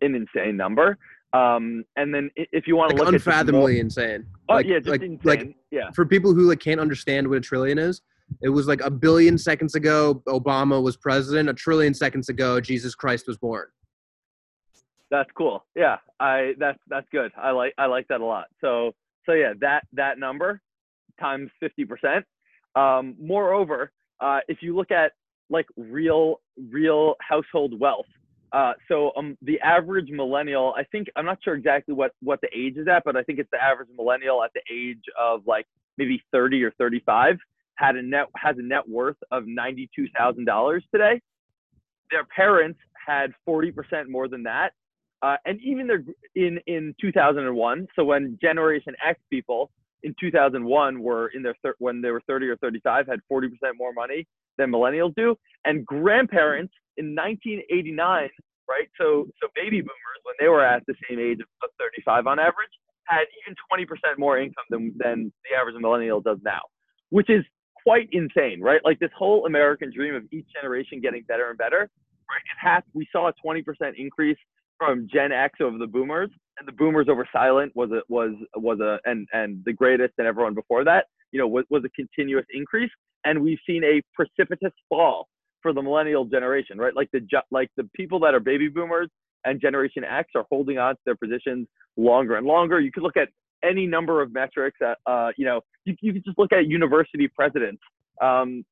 an insane number. Um, and then if you want like to look at unfathomably insane. Oh like, yeah, just like, insane. Like, yeah. For people who like can't understand what a trillion is, it was like a billion seconds ago Obama was president. A trillion seconds ago Jesus Christ was born. That's cool. Yeah, I that's that's good. I like I like that a lot. So so yeah, that that number times fifty percent. Um, moreover, uh, if you look at like real real household wealth, uh, so um, the average millennial, I think I'm not sure exactly what what the age is at, but I think it's the average millennial at the age of like maybe 30 or 35 had a net has a net worth of ninety-two thousand dollars today. Their parents had 40% more than that, uh, and even their in in 2001. So when Generation X people in 2001 were in their thir- when they were 30 or 35 had 40% more money than millennials do, and grandparents in 1989, right? So so baby boomers when they were at the same age of 35 on average had even 20% more income than than the average millennial does now, which is quite insane, right? Like this whole American dream of each generation getting better and better, right? It has we saw a 20% increase from Gen X over the boomers, and the boomers over silent was a was was a and and the greatest and everyone before that, you know, was, was a continuous increase. And we've seen a precipitous fall for the millennial generation, right? Like the like the people that are baby boomers and Generation X are holding on to their positions longer and longer. You could look at any number of metrics. At, uh, you know, you, you could just look at university presidents um,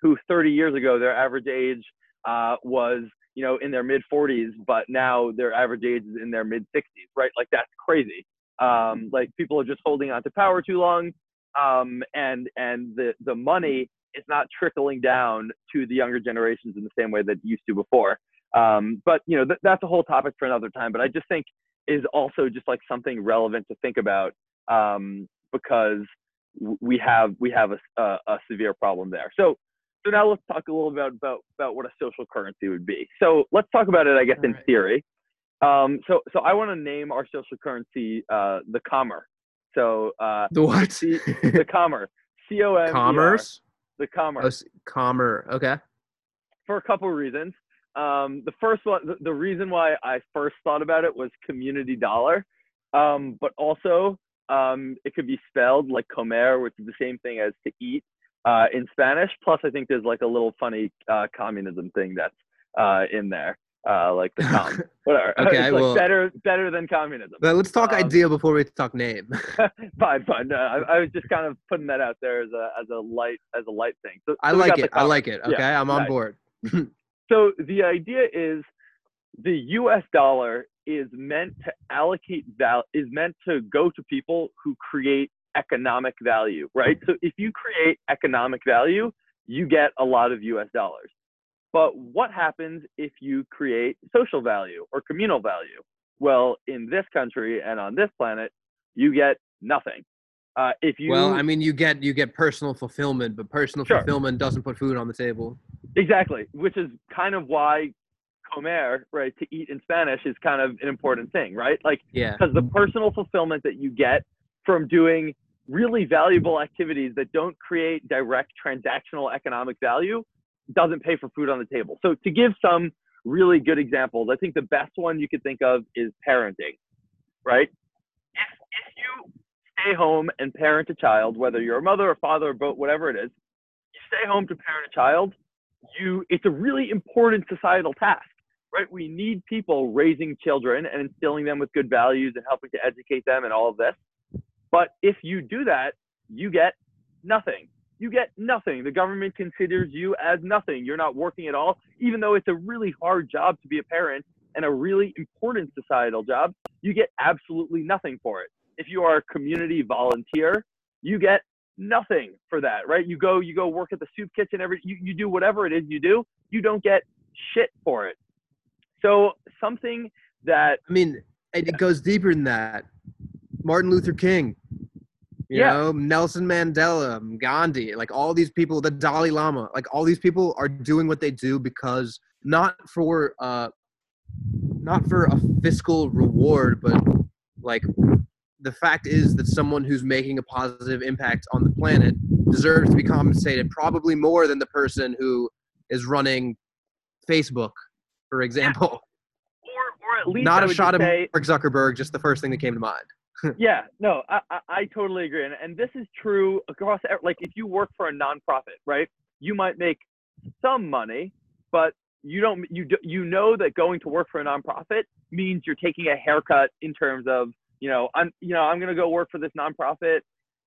who 30 years ago their average age uh, was you know in their mid 40s, but now their average age is in their mid 60s, right? Like that's crazy. Um, like people are just holding on to power too long, um, and and the the money is not trickling down to the younger generations in the same way that it used to before. Um, but you know th- that's a whole topic for another time. But I just think is also just like something relevant to think about um, because we have we have a, a, a, severe problem there. So so now let's talk a little bit about, about about what a social currency would be. So let's talk about it, I guess, All in right. theory. Um, so so I want to name our social currency uh, the commer. So uh, the what? C- the commer. C O M. Commerce. The commerce. Oh, commer. Okay. For a couple of reasons. Um, the first one, the, the, reason why I first thought about it was community dollar, um, but also um, it could be spelled like comer, which is the same thing as to eat uh, in Spanish. Plus, I think there's like a little funny uh, communism thing that's uh, in there, uh, like the com, whatever. okay, like well, better better than communism. But let's talk um, idea before we talk name. fine, fine. I, I, was just kind of putting that out there as a as a light as a light thing. So, so I like it. I like it. Okay, yeah, I'm on nice. board. so the idea is the U.S. dollar is meant to allocate val is meant to go to people who create economic value, right? So if you create economic value, you get a lot of US dollars. But what happens if you create social value or communal value? Well, in this country and on this planet, you get nothing. Uh, if you well, I mean, you get you get personal fulfillment, but personal sure. fulfillment doesn't put food on the table. Exactly, which is kind of why comer, right, to eat in Spanish is kind of an important thing, right? Like, yeah, because the personal fulfillment that you get from doing really valuable activities that don't create direct transactional economic value doesn't pay for food on the table. So to give some really good examples, I think the best one you could think of is parenting, right? If, if you stay home and parent a child, whether you're a mother or father or both, whatever it is, you stay home to parent a child, you it's a really important societal task, right? We need people raising children and instilling them with good values and helping to educate them and all of this. But if you do that, you get nothing. You get nothing. The government considers you as nothing. You're not working at all, even though it's a really hard job to be a parent and a really important societal job. You get absolutely nothing for it. If you are a community volunteer, you get nothing for that, right? You go, you go work at the soup kitchen. Every you, you do whatever it is you do. You don't get shit for it. So something that I mean, it goes deeper than that. Martin Luther King, you yeah. know, Nelson Mandela, Gandhi, like all these people, the Dalai Lama, like all these people are doing what they do because not for uh not for a fiscal reward, but like the fact is that someone who's making a positive impact on the planet deserves to be compensated probably more than the person who is running Facebook, for example. Yeah. Or, or at least not a shot at Mark Zuckerberg, just the first thing that came to mind. yeah, no, I, I, I, totally agree. And, and this is true across, like, if you work for a nonprofit, right, you might make some money, but you don't, you, you know that going to work for a nonprofit means you're taking a haircut in terms of, you know, I'm, you know, I'm going to go work for this nonprofit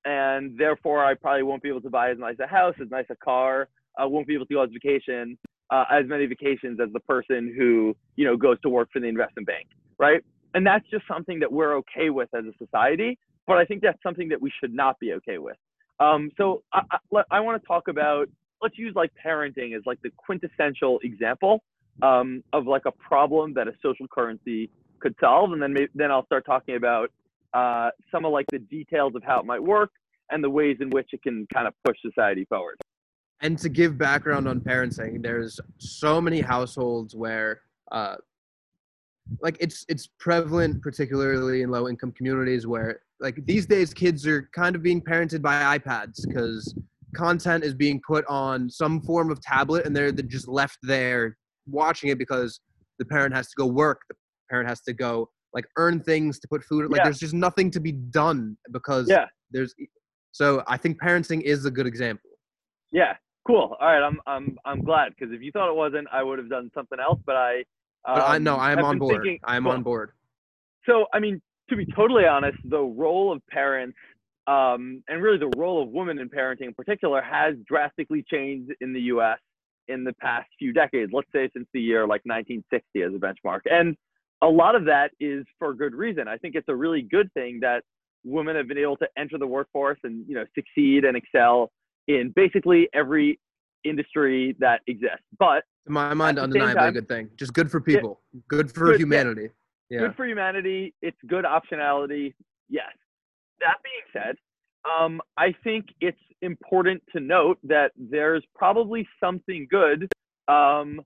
and therefore I probably won't be able to buy as nice a house, as nice a car. I won't be able to go on vacation, uh, as many vacations as the person who, you know, goes to work for the investment bank, right? And that's just something that we're okay with as a society but i think that's something that we should not be okay with. Um, so i, I, I want to talk about let's use like parenting as like the quintessential example um, of like a problem that a social currency could solve and then maybe, then i'll start talking about uh, some of like the details of how it might work and the ways in which it can kind of push society forward. And to give background on parenting there's so many households where uh, like it's it's prevalent particularly in low income communities where like these days kids are kind of being parented by ipads because content is being put on some form of tablet and they're just left there watching it because the parent has to go work the parent has to go like earn things to put food like yeah. there's just nothing to be done because yeah there's so i think parenting is a good example yeah Cool. All right. I'm I'm I'm glad because if you thought it wasn't, I would have done something else. But I. Um, But I know I am on board. thinking- I am cool. on board. So, I mean, to be totally honest, the role of parents, um, and really the role of women in parenting in particular, has drastically changed in the U.S. in the past few decades. Let's say since the year like 1960 as a benchmark, and a lot of that is for good reason. I think it's a really good thing that women have been able to enter the workforce and you know succeed and excel in basically every industry that exists. But To my mind, undeniably a time- good thing. Just good for people. Good for Good, humanity. Yeah. good for humanity. It's good optionality. Yes. That being said, um, I think it's important to note that there's probably something good um,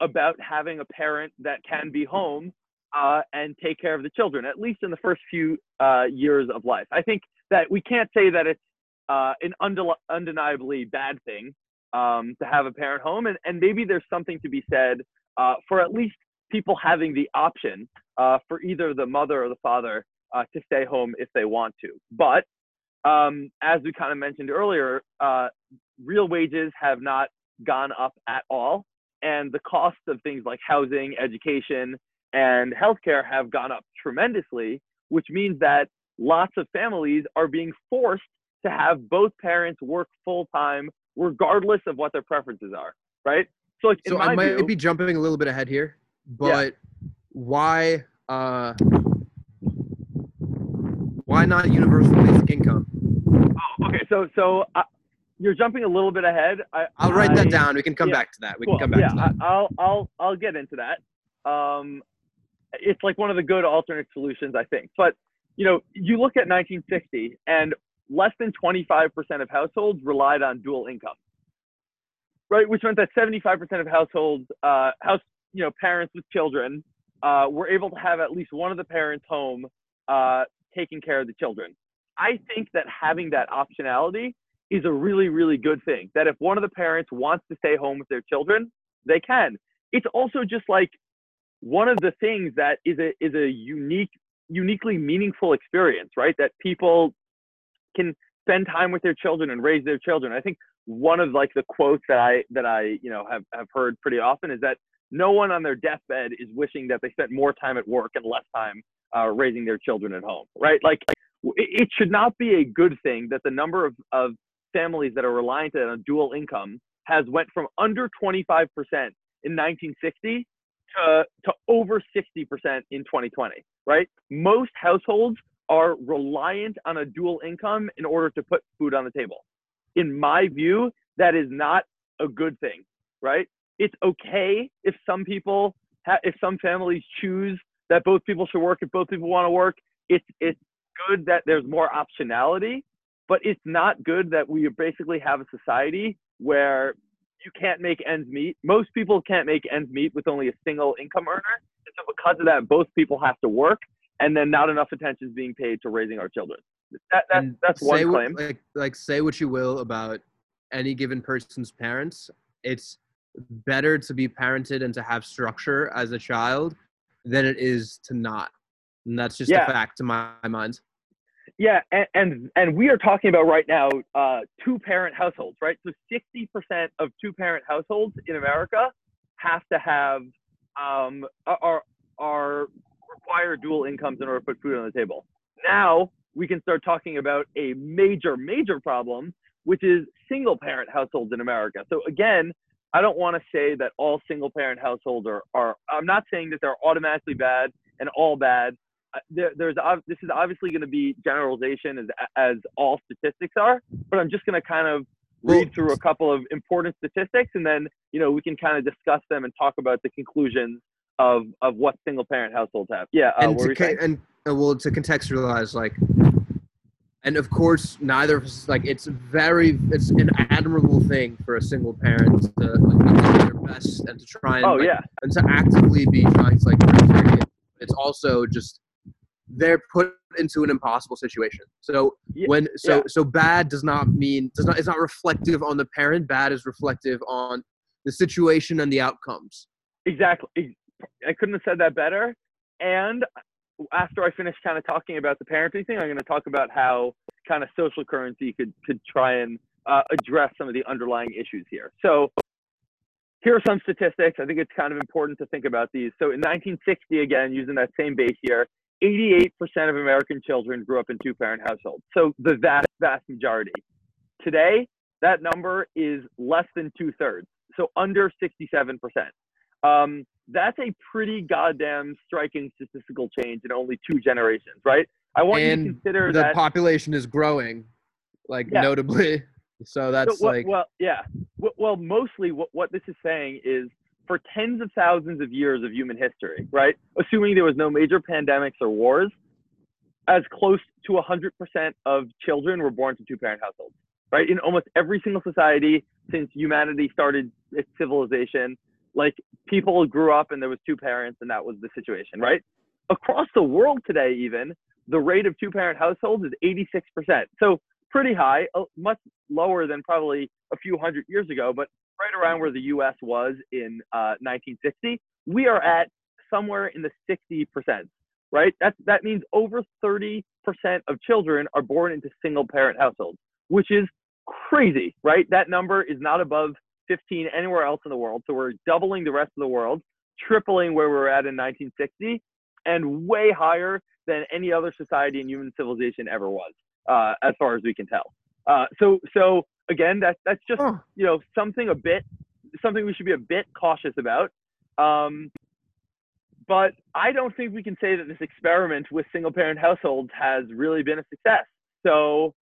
about having a parent that can be home uh, and take care of the children, at least in the first few uh, years of life. I think that we can't say that it's uh, an unde- undeniably bad thing um, to have a parent home, and, and maybe there's something to be said uh, for at least people having the option uh, for either the mother or the father uh, to stay home if they want to. But um, as we kind of mentioned earlier, uh, real wages have not gone up at all, and the cost of things like housing, education, and healthcare have gone up tremendously, which means that lots of families are being forced to have both parents work full time, regardless of what their preferences are. Right. So, like, So I might view, be jumping a little bit ahead here, but why uh why not universal basic income? Oh, okay, so so uh, you're jumping a little bit ahead. I, I'll write that down. We can come yeah, back to that. We Cool. can come back yeah, to that. I, I'll I'll I'll get into that. Um, it's like one of the good alternate solutions, I think. But you know, you look at 1960, and less than 25% of households relied on dual income, right? Which meant that 75% of households, uh, house, you know, parents with children, uh, were able to have at least one of the parents home uh, taking care of the children. I think that having that optionality is a really, really good thing. That if one of the parents wants to stay home with their children, they can. It's also just like one of the things that is a is a unique, uniquely meaningful experience, right? That people can spend time with their children and raise their children. I think one of like the quotes that I that I you know have have heard pretty often is that no one on their deathbed is wishing that they spent more time at work and less time uh, raising their children at home, right? Like it, should not be a good thing that the number of, of families that are reliant on dual income has went from under 25% in 1960 to, to over 60% in 2020, right? Most households are reliant on a dual income in order to put food on the table. In my view, that is not a good thing, right? It's okay if some people, ha- if some families choose that both people should work, if both people want to work. It's it's good that there's more optionality, but it's not good that we basically have a society where you can't make ends meet. Most people can't make ends meet with only a single income earner. And so because of that, both people have to work and then not enough attention is being paid to raising our children. That, that, that's one what- claim. like like say what you will about any given person's parents. It's better to be parented and to have structure as a child than it is to not. And that's just Yeah. a fact to my, mind. Yeah, and, and and we are talking about right now uh, two parent households, right? So sixty percent of two parent households in America have to have um, are are require dual incomes in order to put food on the table. Now we can start talking about a major major problem, which is single parent households in America. So again, I don't want to say that all single parent households are are. I'm not saying that they're automatically bad and all bad uh, there, there's this is obviously going to be generalization as as all statistics are, but I'm just going to kind of read through a couple of important statistics, and then you know we can kind of discuss them and talk about the conclusions of of what single parent households have. Yeah, uh, and to ca- and uh, well to contextualize like and of course neither of us like it's very it's an admirable thing for a single parent to like do their best and to try and Oh like, yeah, and to actively be trying to like their it's also just they're put into an impossible situation so Ye- when so yeah. so bad does not mean does not it's not reflective on the parent bad is reflective on the situation and the outcomes exactly. I couldn't have said that better. And after I finish kind of talking about the parenting thing, I'm going to talk about how kind of social currency could could try and uh, address some of the underlying issues here. So here are some statistics. I think it's kind of important to think about these. So in 1960, again, using that same base year, 88% of American children grew up in two-parent households. So the vast, vast majority. Today, that number is less than two-thirds, so under 67%. Um, that's a pretty goddamn striking statistical change in only two generations, right? I want and you to consider the that population is growing, like Yeah. notably. So that's So what- like well, yeah. Well, well, mostly what, what this is saying is for tens of thousands of years of human history, right? Assuming there was no major pandemics or wars, as close to 100% of children were born to two parent households, right? In almost every single society since humanity started its civilization, like people grew up and there was two parents and that was the situation, right? Across the world today, even the rate of two parent households is 86%. So pretty high, much lower than probably a few hundred years ago, but right around where the US was in uh, 1960. We are at somewhere in the 60%, right? That, that means over 30% of children are born into single parent households, which is crazy, right? That number is not above 15 anywhere else in the world. So we're doubling the rest of the world, tripling where we were at in 1960, and way higher than any other society in human civilization ever was, uh, as far as we can tell. Uh, so, so again, that's that's just Huh. you know something a bit something we should be a bit cautious about. Um, but I don't think we can say that this experiment with single parent households has really been a success. So,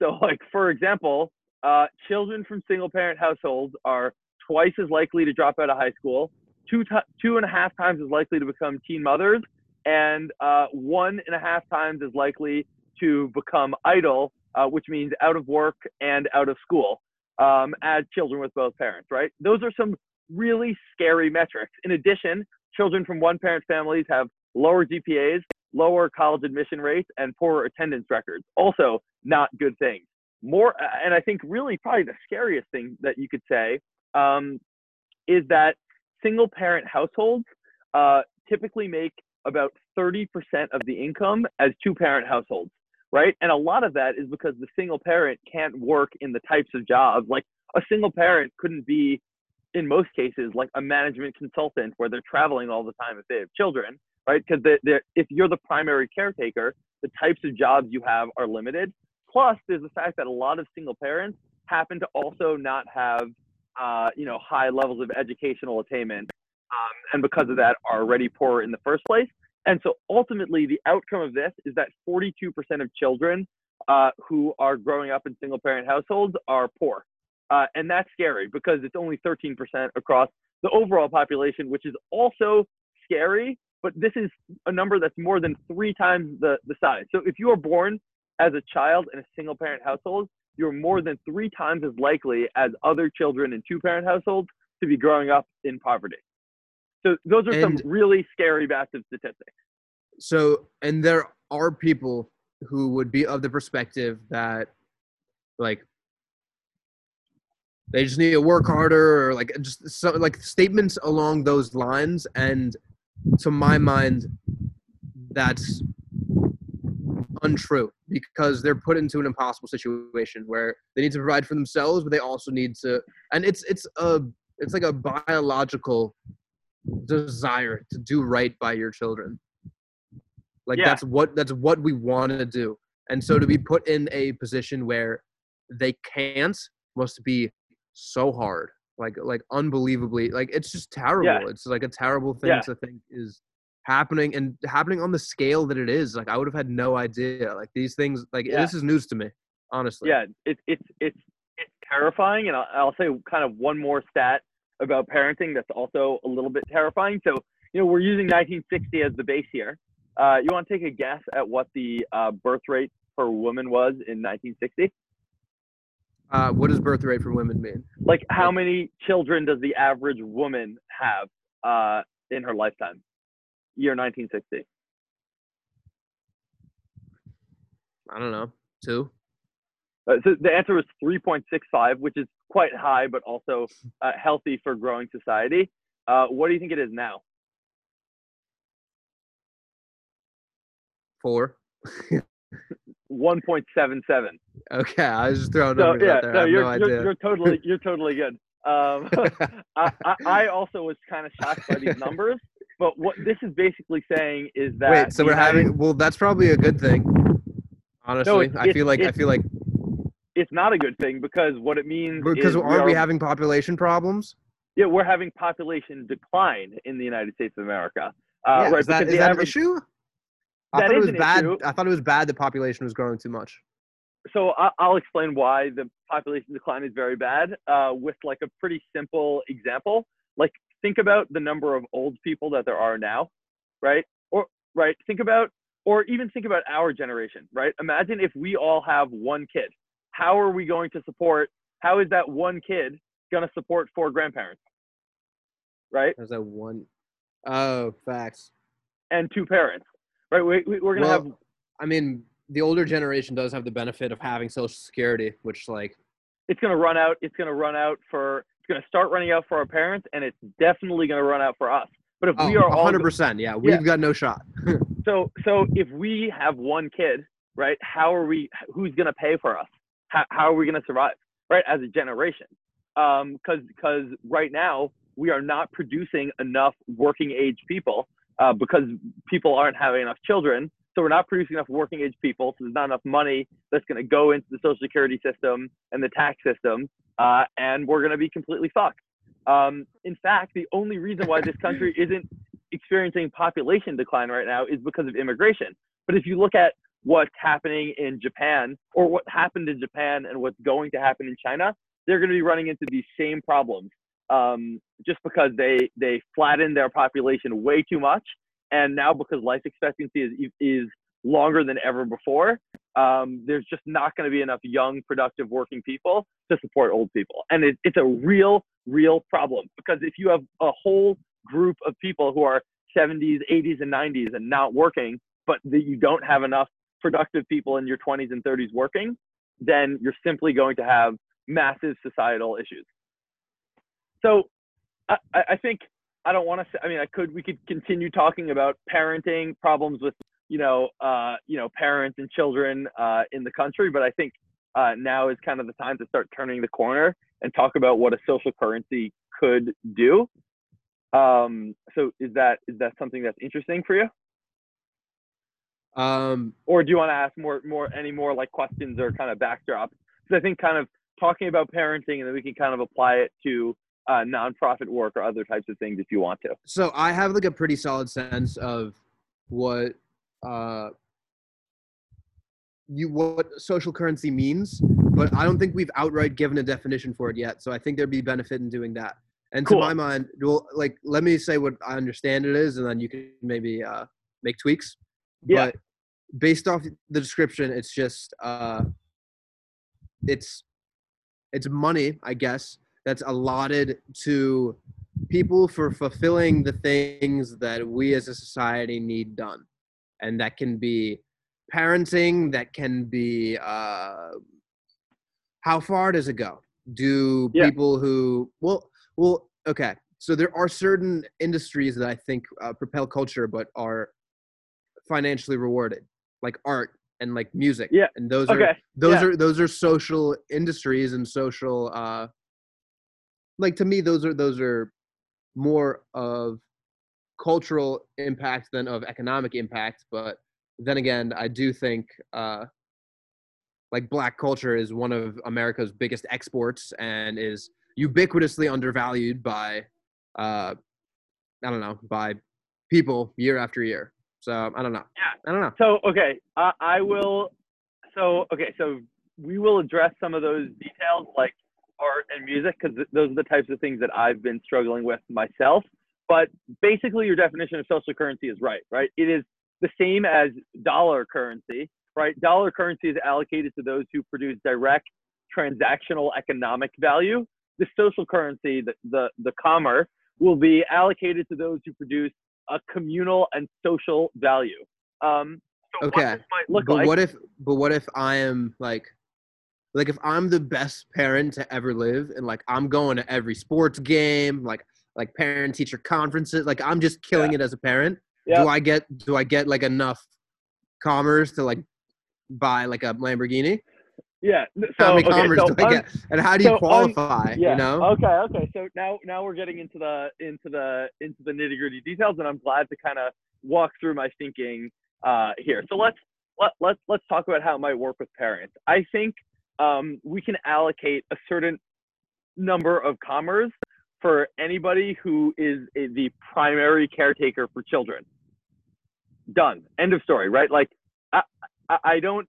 so like for example, uh, children from single parent households are twice as likely to drop out of high school, two ti two and a half times as likely to become teen mothers, and uh, one and a half times as likely to become idle, uh, which means out of work and out of school um, as children with both parents, right? Those are some really scary metrics. In addition, children from one parent families have lower GPAs, lower college admission rates, and poorer attendance records. Also, not good things. More, and I think really probably the scariest thing that you could say um, is that single parent households uh, typically make about 30% of the income as two parent households, right? And a lot of that is because the single parent can't work in the types of jobs. Like a single parent couldn't be, in most cases, like a management consultant where they're traveling all the time if they have children, right? Because if you're the primary caretaker, the types of jobs you have are limited. Plus, there's the fact that a lot of single parents happen to also not have, uh, you know, high levels of educational attainment, um, and because of that, are already poor in the first place. And so, ultimately, the outcome of this is that 42% of children uh, who are growing up in single-parent households are poor, uh, and that's scary because it's only 13% across the overall population, which is also scary. But this is a number that's more than three times the, the size. So if you are born as a child in a single parent household, you're more than three times as likely as other children in two parent households to be growing up in poverty. So those are And- some really scary massive statistics. so and there are people who would be of the perspective that like they just need to work harder or like just so, like statements along those lines and to my mind that's untrue because they're put into an impossible situation where they need to provide for themselves but they also need to and it's it's a it's like a biological desire to do right by your children. Like Yeah. that's what that's what we want to do. And so to be put in a position where they can't must be so hard. Like like unbelievably like it's just terrible. It's like a terrible thing Yeah. to think is happening and happening on the scale that it is like i would have had no idea like these things like Yeah. this is news to me honestly Yeah, it's it's it's it's terrifying, and I'll, I'll say kind of one more stat about parenting that's also a little bit terrifying. So you know we're using 1960 as the base here. Uh, you want to take a guess at what the uh, birth rate for women was in 1960? uh what does birth rate for women mean Like how many children does the average woman have uh, in her lifetime? Year 1960. i don't know two Uh, so the answer was 3.65, which is quite high, but also uh, healthy for growing society. Uh, what do you think it is now? four 1.77. Okay, I was just throwing So numbers yeah, out there. I no, have you're, no you're, you're totally you're totally good. Um, I, I also was kind of shocked by these numbers, but what this is basically saying is that Wait, so we're United- having well, that's probably a good thing. Honestly, it's- I feel like I feel like it's not a good thing because what it means because is aren't we are- having population problems? yeah we're having population decline in the United States of America. Uh, yeah, right, is that, is that an issue? I That thought it is was bad. issue. I thought it was bad the population was growing too much. so I- I'll explain why the population decline is very bad uh, with like a pretty simple example. Like think about the number of old people that there are now, right? Or right, think about or even think about our generation, right? Imagine if we all have one kid. How are we going to support? How is that one kid going to support four grandparents, right? There's that one oh facts. And two parents, right? We, we, we're going to Well, have I mean, the older generation does have the benefit of having Social Security, which like it's going to run out. It's going to run out for. Going to start running out for our parents, and it's definitely going to run out for us. But if oh, we are all 100 percent. Yeah, we've got no shot. so so if we have one kid, right? How are we? Who's going to pay for us? How, how are we going to survive, right? As a generation, um, because because right now we are not producing enough working age people uh, because people aren't having enough children. So we're not producing enough working age people. So there's not enough money that's going to go into the social security system and the tax system, uh, and we're going to be completely fucked. Um, in fact, the only reason why this country isn't experiencing population decline right now is because of immigration. But if you look at what's happening in Japan or what happened in Japan and what's going to happen in China, they're going to be running into these same problems um, just because they they flattened their population way too much, and now because life expectancy is is longer than ever before, um, there's just not going to be enough young, productive working people to support old people, and it, it's a real, real problem because if you have a whole group of people who are 70s, 80s, and 90s and not working, but that you don't have enough productive people in your 20s and 30s working, then you're simply going to have massive societal issues. So I, I I think I don't want to say, I mean, I could, we could continue talking about parenting problems with, you know, uh, you know, parents and children uh, in the country, but I think uh, now is kind of the time to start turning the corner and talk about what a social currency could do. Um, so is that is that something that's interesting for you, Um, or do you want to ask more more any more like questions or kind of backdrops? Because I think kind of talking about parenting and then we can kind of apply it to uh, nonprofit work or other types of things if you want to. so I have like a pretty solid sense of what uh you what social currency means, but I don't think we've outright given a definition for it yet. So I think there'd be benefit in doing that. And Cool. to my mind, well, like let me say what I understand it is, and then you can maybe uh, make tweaks. Yeah. But based off the description, it's just uh, it's it's money, I guess, that's allotted to people for fulfilling the things that we as a society need done, and that can be parenting. That can be uh, how far does it go? Do Yeah. people who well well okay so there are certain industries that i think uh, propel culture but are financially rewarded like art and like music Yeah. and those are those yeah. are those are social industries and social uh like to me those are those are more of cultural impact than of economic impact but then again i do think uh like black culture is one of america's biggest exports and is ubiquitously undervalued by uh i don't know by people year after year so i don't know Yeah. i don't know So okay, I, I will. So okay, so we will address some of those details like art and music because those are the types of things that I've been struggling with myself. But basically, your definition of social currency is right. Right? It is the same as dollar currency. Right? Dollar currency is allocated to those who produce direct transactional economic value. The social currency, the the, the commerce, will be allocated to those who produce a communal and social value. Um, so Okay, what this might look but like. what if but what if i am like like if i'm the best parent to ever live and like i'm going to every sports game like like parent teacher conferences like i'm just killing it as a parent Yeah. do i get do i get like enough commerce to like buy like a Lamborghini? Yeah. So, how many okay, commerce so do I un- get? And how do you so un- qualify? yeah. You know? Okay. Okay. So now now we're getting into the into the into the nitty gritty details, and I'm glad to kind of walk through my thinking uh, here. So let's let let's let's talk about how it might work with parents. I think um, we can allocate a certain number of commerce for anybody who is a, the primary caretaker for children. Done. End of story. Right? Like I I, don't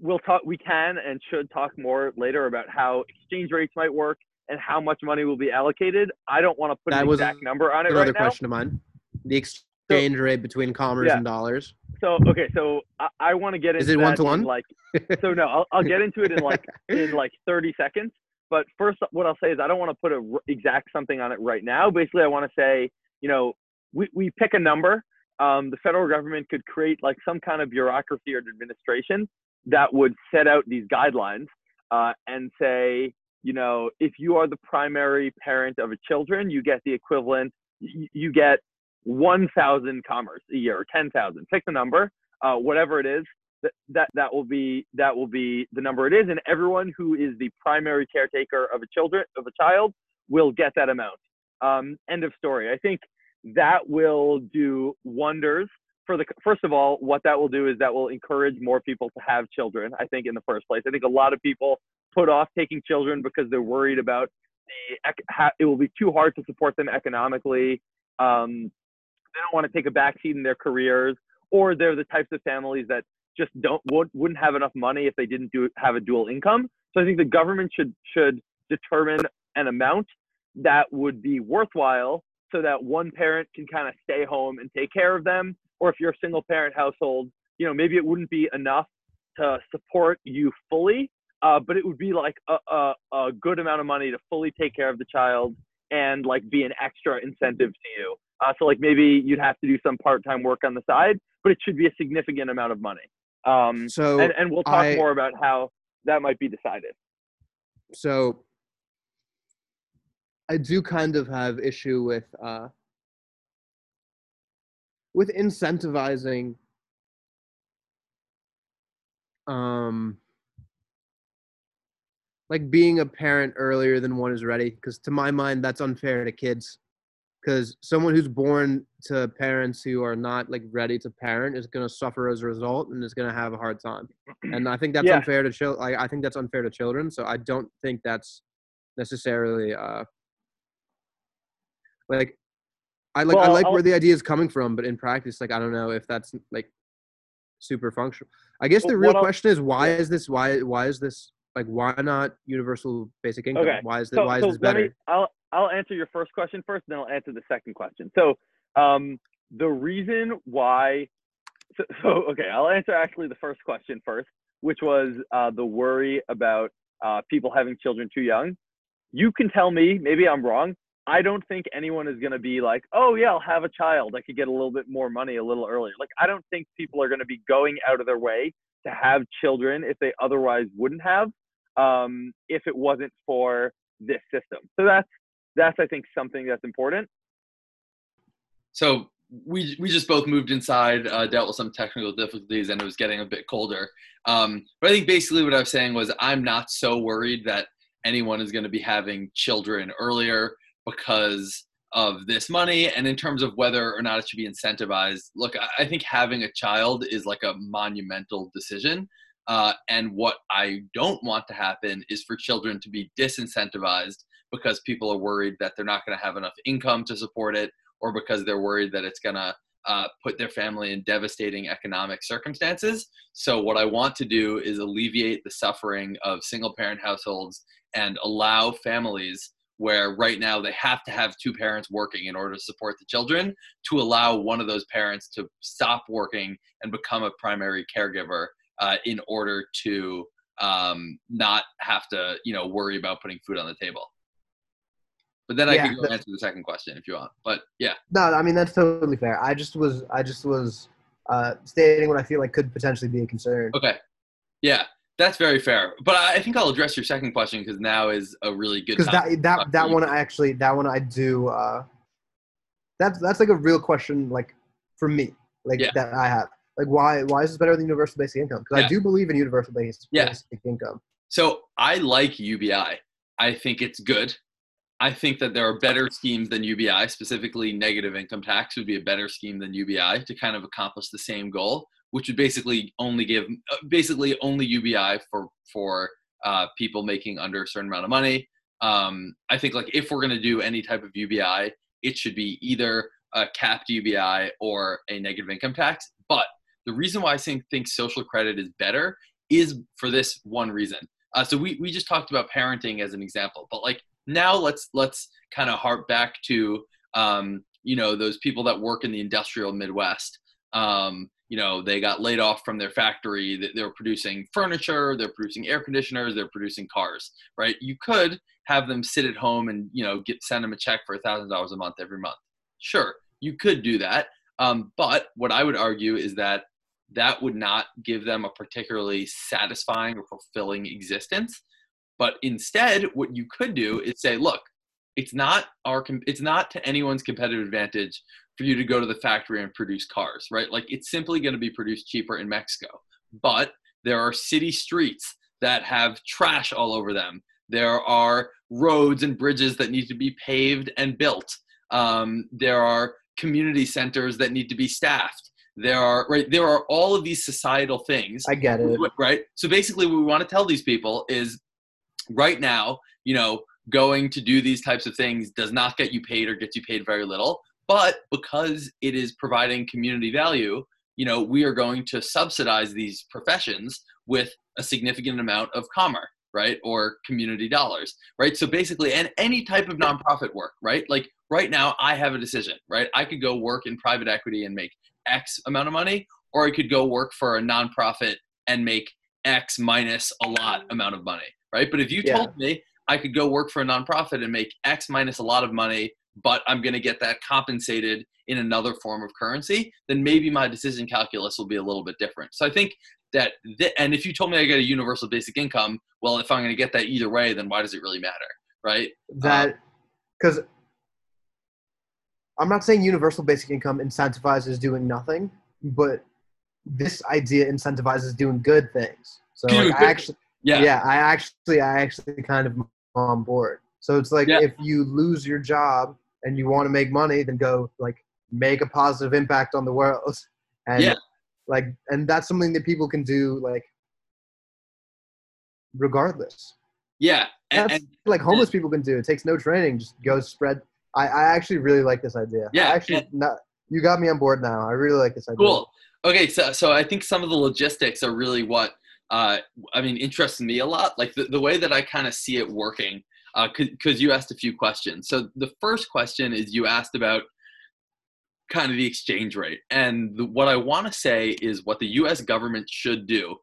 we'll talk we can and should talk more later about how exchange rates might work and how much money will be allocated i don't want to put That an exact number on it Another right now question of mine. The exchange rate between commerce Yeah. and dollars. So okay so i, I want to get into Is it one to one? like so no I'll, I'll get into it in like in like 30 seconds but first what i'll say is i don't want to put a r- exact something on it right now basically i want to say you know we, we pick a number um, the federal government could create like some kind of bureaucracy or administration that would set out these guidelines uh, and say, you know, if you are the primary parent of a children, you get the equivalent, you, you get 1,000 commerce a year or 10,000. Pick the number, uh, whatever it is. That, that that will be that will be the number it is, and everyone who is the primary caretaker of a children of a child will get that amount. Um, end of story. I think that will do wonders for the first of all what that will do is that will encourage more people to have children i think in the first place i think a lot of people put off taking children because they're worried about the it will be too hard to support them economically um, they don't want to take a backseat in their careers or they're the types of families that just don't would, wouldn't have enough money if they didn't do have a dual income. So i think the government should should determine an amount that would be worthwhile so that one parent can kind of stay home and take care of them. Or if you're a single parent household you know maybe it wouldn't be enough to support you fully uh, but it would be like a, a, a good amount of money to fully take care of the child and like be an extra incentive to you uh, so like maybe you'd have to do some part-time work on the side but it should be a significant amount of money. Um, So and, and we'll talk I- more about how that might be decided. So I do kind of have issue with uh with incentivizing um like being a parent earlier than one is ready because to my mind that's unfair to kids because someone who's born to parents who are not like ready to parent is going to suffer as a result and is going to have a hard time and i think that's Yeah. unfair to children like, i think that's unfair to children so i don't think that's necessarily uh like i like i like I'll- where the idea is coming from but in practice like i don't know if that's like super functional i guess the real what I'll- question is why yeah. is this why why is this like why not universal basic income Okay. why is this so, why is so this better me, I'll I'll answer your first question first, then I'll answer the second question. So, um, the reason why, so, so okay, I'll answer actually the first question first, which was uh, the worry about uh, people having children too young. You can tell me, maybe I'm wrong. I don't think anyone is going to be like, oh yeah, I'll have a child. I could get a little bit more money a little earlier. Like, I don't think people are going to be going out of their way to have children if they otherwise wouldn't have, um, if it wasn't for this system. So that's that's I think something that's important. So we we just both moved inside, uh, dealt with some technical difficulties, and it was getting a bit colder. Um, but I think basically what I was saying was I'm not so worried that anyone is going to be having children earlier because of this money. And in terms of whether or not it should be incentivized, look, I, I think having a child is like a monumental decision. Uh, and what I don't want to happen is for children to be disincentivized because people are worried that they're not going to have enough income to support it or because they're worried that it's going to uh, put their family in devastating economic circumstances. So, what I want to do is alleviate the suffering of single parent households and allow families where right now they have to have two parents working in order to support the children to allow one of those parents to stop working and become a primary caregiver uh, in order to um, not have to you know worry about putting food on the table but then i Yeah, can go answer the second question if you want but yeah No, I mean that's totally fair. I just was I just was uh, stating what I feel like could potentially be a concern. okay yeah that's very fair but i I think i'll address your second question because now is a really good Because that that that one I actually that one I do. Uh, that's that's like a real question like for me like Yeah. that I have. Like why why is this better than universal basic income? Because Yeah. I do believe in universal basic, Yeah. basic income. So I like UBI. I think it's good. I think that there are better schemes than UBI. Specifically, negative income tax would be a better scheme than UBI to kind of accomplish the same goal, which would basically only give basically only UBI for for uh, people making under a certain amount of money. Um, I think like if we're going to do any type of UBI, it should be either a capped UBI or a negative income tax. But the reason why I think, think social credit is better is for this one reason. Uh, so we, we just talked about parenting as an example, but like now let's let's kind of harp back to um, you know those people that work in the industrial Midwest. Um, you know they got laid off from their factory. They- They're producing furniture, they're producing air conditioners, they're producing cars. Right? You could have them sit at home and you know get send them a check for a thousand dollars a month every month. Sure, you could do that. Um, but what I would argue is that that would not give them a particularly satisfying or fulfilling existence. But instead, what you could do is say, look, it's not our it's not to anyone's competitive advantage for you to go to the factory and produce cars, right? Like it's simply going to be produced cheaper in Mexico. But there are city streets that have trash all over them. There are roads and bridges that need to be paved and built. Um, there are community centers that need to be staffed there are right there are all of these societal things I get it. right so basically what we want to tell these people is right now you know going to do these types of things does not get you paid or gets you paid very little. But because it is providing community value you know we are going to subsidize these professions with a significant amount of commerce right or community dollars right? So basically and any type of nonprofit work right? Like right now i have a decision right? I could go work in private equity and make x amount of money or i could go work for a nonprofit and make x minus a lot amount of money right but if you Yeah. told me i could go work for a nonprofit and make x minus a lot of money but i'm going to get that compensated in another form of currency then maybe my decision calculus will be a little bit different so i think that th- and if you told me i get a universal basic income well if i'm going to get that either way then why does it really matter right that um, because I'm not saying universal basic income incentivizes doing nothing, but this idea incentivizes doing good things. So like, I actually, yeah yeah. I actually, I actually kind of on board. So it's like Yeah. if you lose your job and you want to make money, then go like make a positive impact on the world, and Yeah. like, and that's something that people can do like regardless. yeah and, That's and like homeless people can do. It takes no training. Just go spread. I, I actually really like this idea. Yeah, I actually, not, you got me on board now. I really like this idea. Cool. Okay, so so I think some of the logistics are really what uh, I mean interests me a lot. Like the, the way that I kind of see it working, because you asked a few questions. So the first question is you asked about kind of the exchange rate, and the, what I want to say is what the U.S. government should do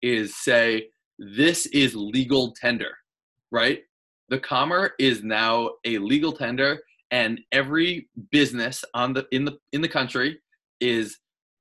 is say this is legal tender, right? The commer is now a legal tender, and every business on the in the in the country is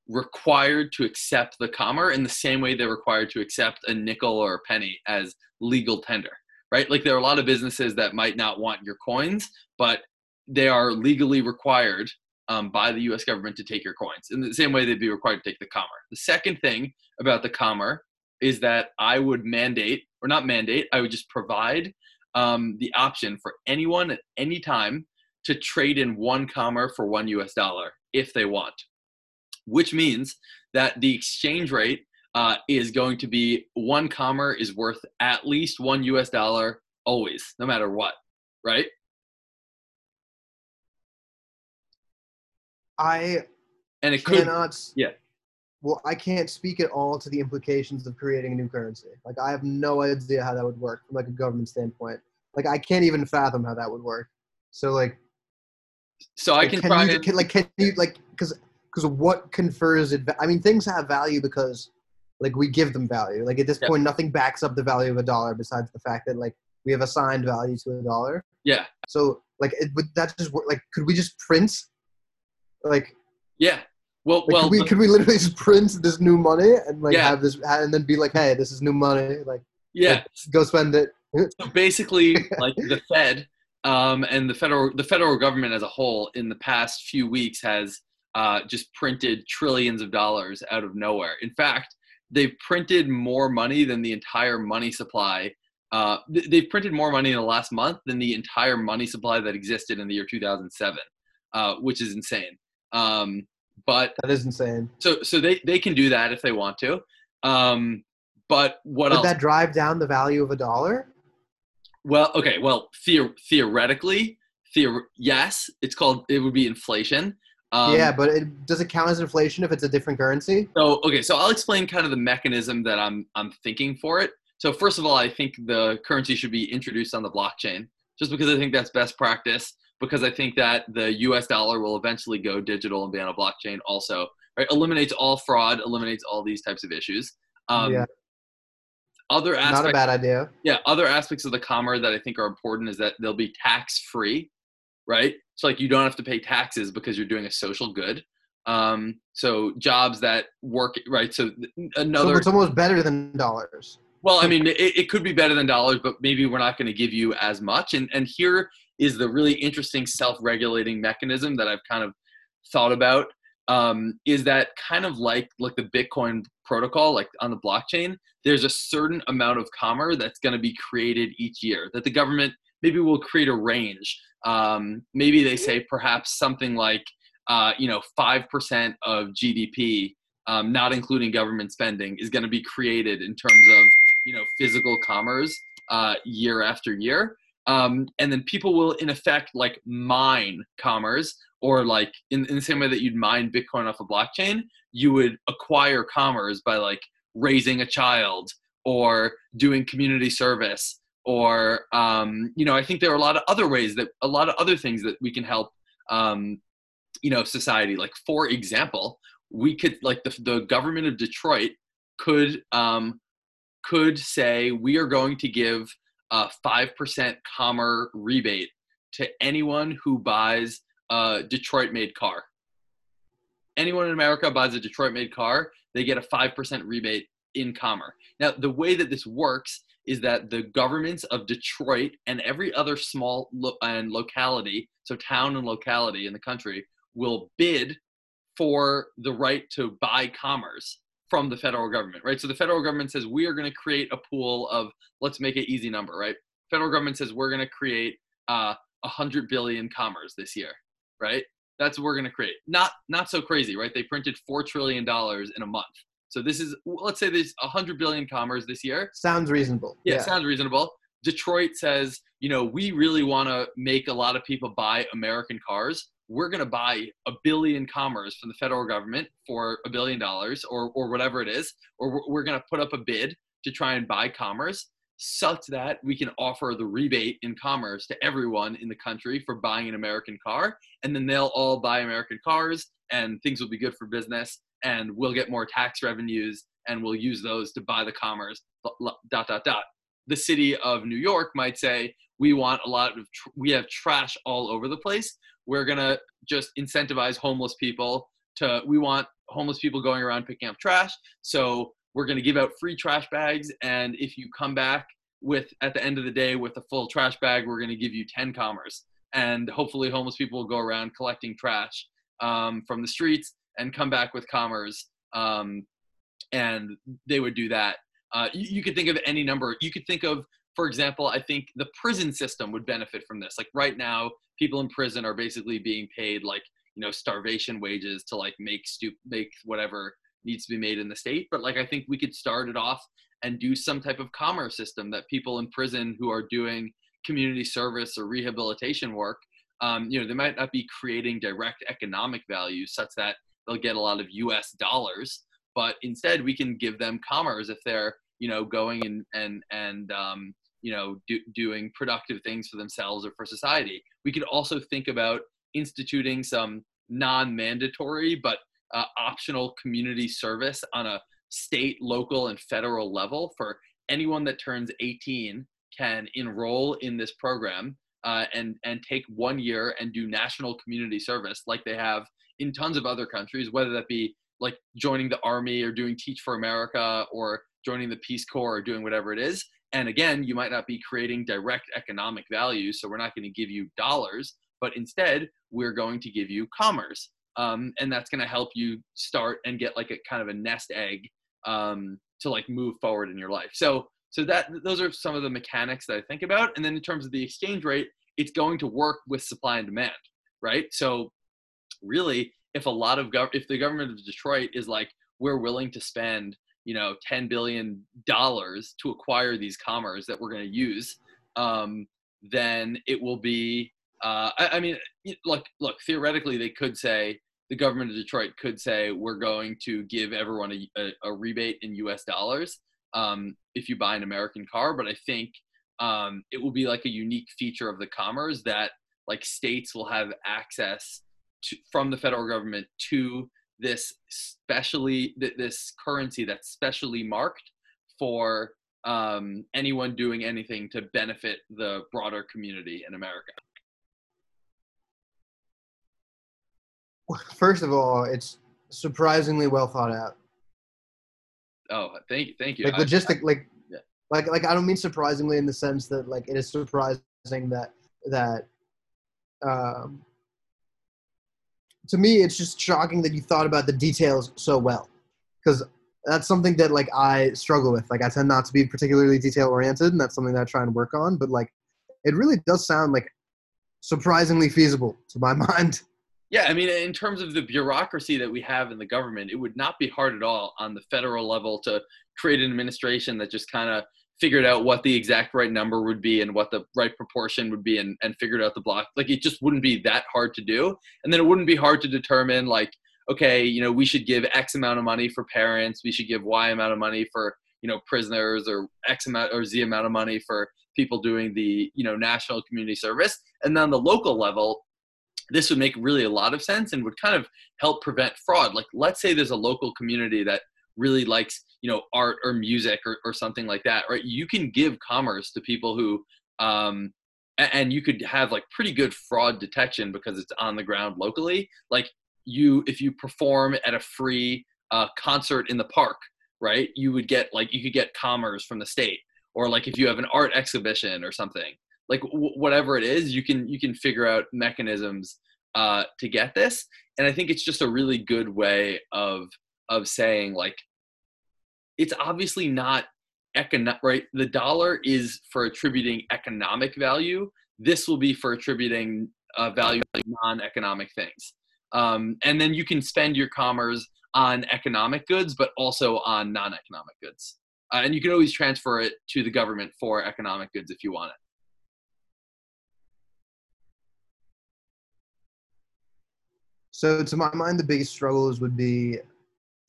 required to accept the commer in the same way they're required to accept a nickel or a penny as legal tender right? Like there are a lot of businesses that might not want your coins but they are legally required um, by the us government to take your coins in the same way they'd be required to take the commer. The second thing about the commer is that i would mandate or not mandate i would just provide um, the option for anyone at any time to trade in one commer for one us dollar if they want which means that the exchange rate uh, is going to be one commer is worth at least one US dollar always, no matter what, right? I And it cannot. s- yeah. Well, I can't speak at all to the implications of creating a new currency. Like, I have no idea how that would work from like a government standpoint. Like, I can't even fathom how that would work. So, like, so I can can try you and, can, like can you like because because what confers it? I mean, things have value because like we give them value. Like at this point, nothing backs up the value of a dollar besides the fact that like we have assigned value to a dollar. yeah, So like, it, would that just work? Like, could we just print? Like, yeah. Well, like well, could we could we literally just print this new money and like Yeah. have this and then be like, hey, this is new money. Like, yeah. go spend it. So basically, like the Fed um, and the federal the federal government as a whole in the past few weeks has uh, just printed trillions of dollars out of nowhere. In fact, they've printed more money than the entire money supply. Uh, they've printed more money in the last month than the entire money supply that existed in the year 2007, uh, which is insane. Um, but that is insane. So, so they, they can do that if they want to. Um, but what Would else? that drive down the value of a dollar? Well, okay. Well, theor- theoretically, theor- yes, it's called. It would be inflation. Um, yeah, but it, does it count as inflation if it's a different currency? So, okay. So I'll explain kind of the mechanism that I'm I'm thinking for it. So first of all, I think the currency should be introduced on the blockchain, just because I think that's best practice. Because I think that the U.S. dollar will eventually go digital and be on a blockchain. Also, right? Eliminates all fraud, eliminates all these types of issues. Um, yeah other aspects, not a bad idea. Yeah, other aspects of the commerce that I think are important is that they'll be tax free, right? So like you don't have to pay taxes because you're doing a social good. Um, so jobs that work right. So another. So it's almost better than dollars. Well, I mean, it, it could be better than dollars, but maybe we're not going to give you as much. And and here is the really interesting self-regulating mechanism that I've kind of thought about. Um, is that kind of like like the Bitcoin protocol, like on the blockchain, there's a certain amount of commerce that's going to be created each year that the government maybe we'll create a range. Um, maybe they say perhaps something like, uh, you know, 5% of GDP, um, not including government spending, is going to be created in terms of, you know, physical commerce uh, year after year. Um, and then people will, in effect, like mine commerce or like in, in the same way that you'd mine Bitcoin off a blockchain, you would acquire commerce by like raising a child or doing community service or um, you know i think there are a lot of other ways that a lot of other things that we can help um, you know society like for example we could like the, the government of detroit could um, could say we are going to give a 5% commerce rebate to anyone who buys a Detroit made car. Anyone in America buys a Detroit made car, they get a 5% rebate in commerce. Now, the way that this works is that the governments of Detroit and every other small lo- and locality, so town and locality in the country, will bid for the right to buy commerce from the federal government, right? So the federal government says we are going to create a pool of let's make it easy number, right? Federal government says we're going to create uh, 100 billion commerce this year right? That's what we're going to create. Not not so crazy, right? They printed four trillion dollars in a month. So this is let's say there's 100 billion commerce this year. Sounds reasonable. Yeah, yeah. sounds reasonable. Detroit says, you know, we really want to make a lot of people buy American cars. We're going to buy a billion commerce from the federal government for a billion dollars or, or whatever it is, or we're going to put up a bid to try and buy commerce such that we can offer the rebate in commerce to everyone in the country for buying an American car. And then they'll all buy American cars and things will be good for business and we'll get more tax revenues and we'll use those to buy the commerce, dot, dot, dot. The city of New York might say, we want a lot of, tr- we have trash all over the place. We're going to just incentivize homeless people to, we want homeless people going around picking up trash. So we're going to give out free trash bags and if you come back with at the end of the day with a full trash bag we're going to give you 10 commerce and hopefully homeless people will go around collecting trash um, from the streets and come back with commerce um, and they would do that. Uh, you, you could think of any number. You could think of for example i think the prison system would benefit from this. Like right now people in prison are basically being paid like you know starvation wages to like make stu- make whatever needs to be made in the state. But like I think we could start it off and do some type of commerce system that people in prison who are doing community service or rehabilitation work, um, you know, they might not be creating direct economic value such that they'll get a lot of U.S. dollars, but instead we can give them commerce if they're you know going and and and um, you know do, doing productive things for themselves or for society. We could also think about instituting some non-mandatory but uh, optional community service on a state, local, and federal level for anyone that turns 18 can enroll in this program uh, and and take one year and do national community service like they have in tons of other countries, whether that be like joining the army or doing Teach for America or joining the Peace Corps or doing whatever it is. And again, you might not be creating direct economic value, so we're not going to give you dollars, but instead we're going to give you commerce um, and that's going to help you start and get like a kind of a nest egg um, to like move forward in your life. So so that those are some of the mechanics that I think about. And then in terms of the exchange rate, it's going to work with supply and demand, right? So really, if a lot of gov- if the government of Detroit is like we're willing to spend you know 10 billion dollars to acquire these commerce that we're going to use um, then it will be uh, I, I, mean look look theoretically they could say the government of detroit could say we're going to give everyone a, a, a rebate in us dollars um, if you buy an american car but i think um, it will be like a unique feature of the commerce that like states will have access to, from the federal government to this specially this currency that's specially marked for um, anyone doing anything to benefit the broader community in America? First of all, it's surprisingly well thought out. Oh, thank you, thank you. Like logistic, I, like, yeah. like, like I don't mean surprisingly in the sense that like it is surprising that that um, to me, it's just shocking that you thought about the details so well, because that's something that like I struggle with. Like I tend not to be particularly detail oriented, and that's something that I try and work on. But like, it really does sound like surprisingly feasible to my mind. Yeah, I mean, in terms of the bureaucracy that we have in the government, it would not be hard at all on the federal level to create an administration that just kind of figured out what the exact right number would be and what the right proportion would be and, and figured out the block. Like it just wouldn't be that hard to do. And then it wouldn't be hard to determine like okay you know we should give x amount of money for parents. We should give y amount of money for you know prisoners or x amount or z amount of money for people doing the you know national community service. And then on the local level this would make really a lot of sense and would kind of help prevent fraud. Like let's say there's a local community that really likes you know art or music or, or something like that right? You can give commerce to people who um and you could have like pretty good fraud detection because it's on the ground locally. Like you if you perform at a free uh, concert in the park right you would get like you could get commerce from the state. Or like if you have an art exhibition or something. Like w- whatever it is you can you can figure out mechanisms uh, to get this. And i think it's just a really good way of of saying like it's obviously not economic right the dollar is for attributing economic value. This will be for attributing uh, value non-economic things. Um, and then you can spend your commerce on economic goods but also on non-economic goods. Uh, and you can always transfer it to the government for economic goods if you want it. So to my mind the biggest struggles would be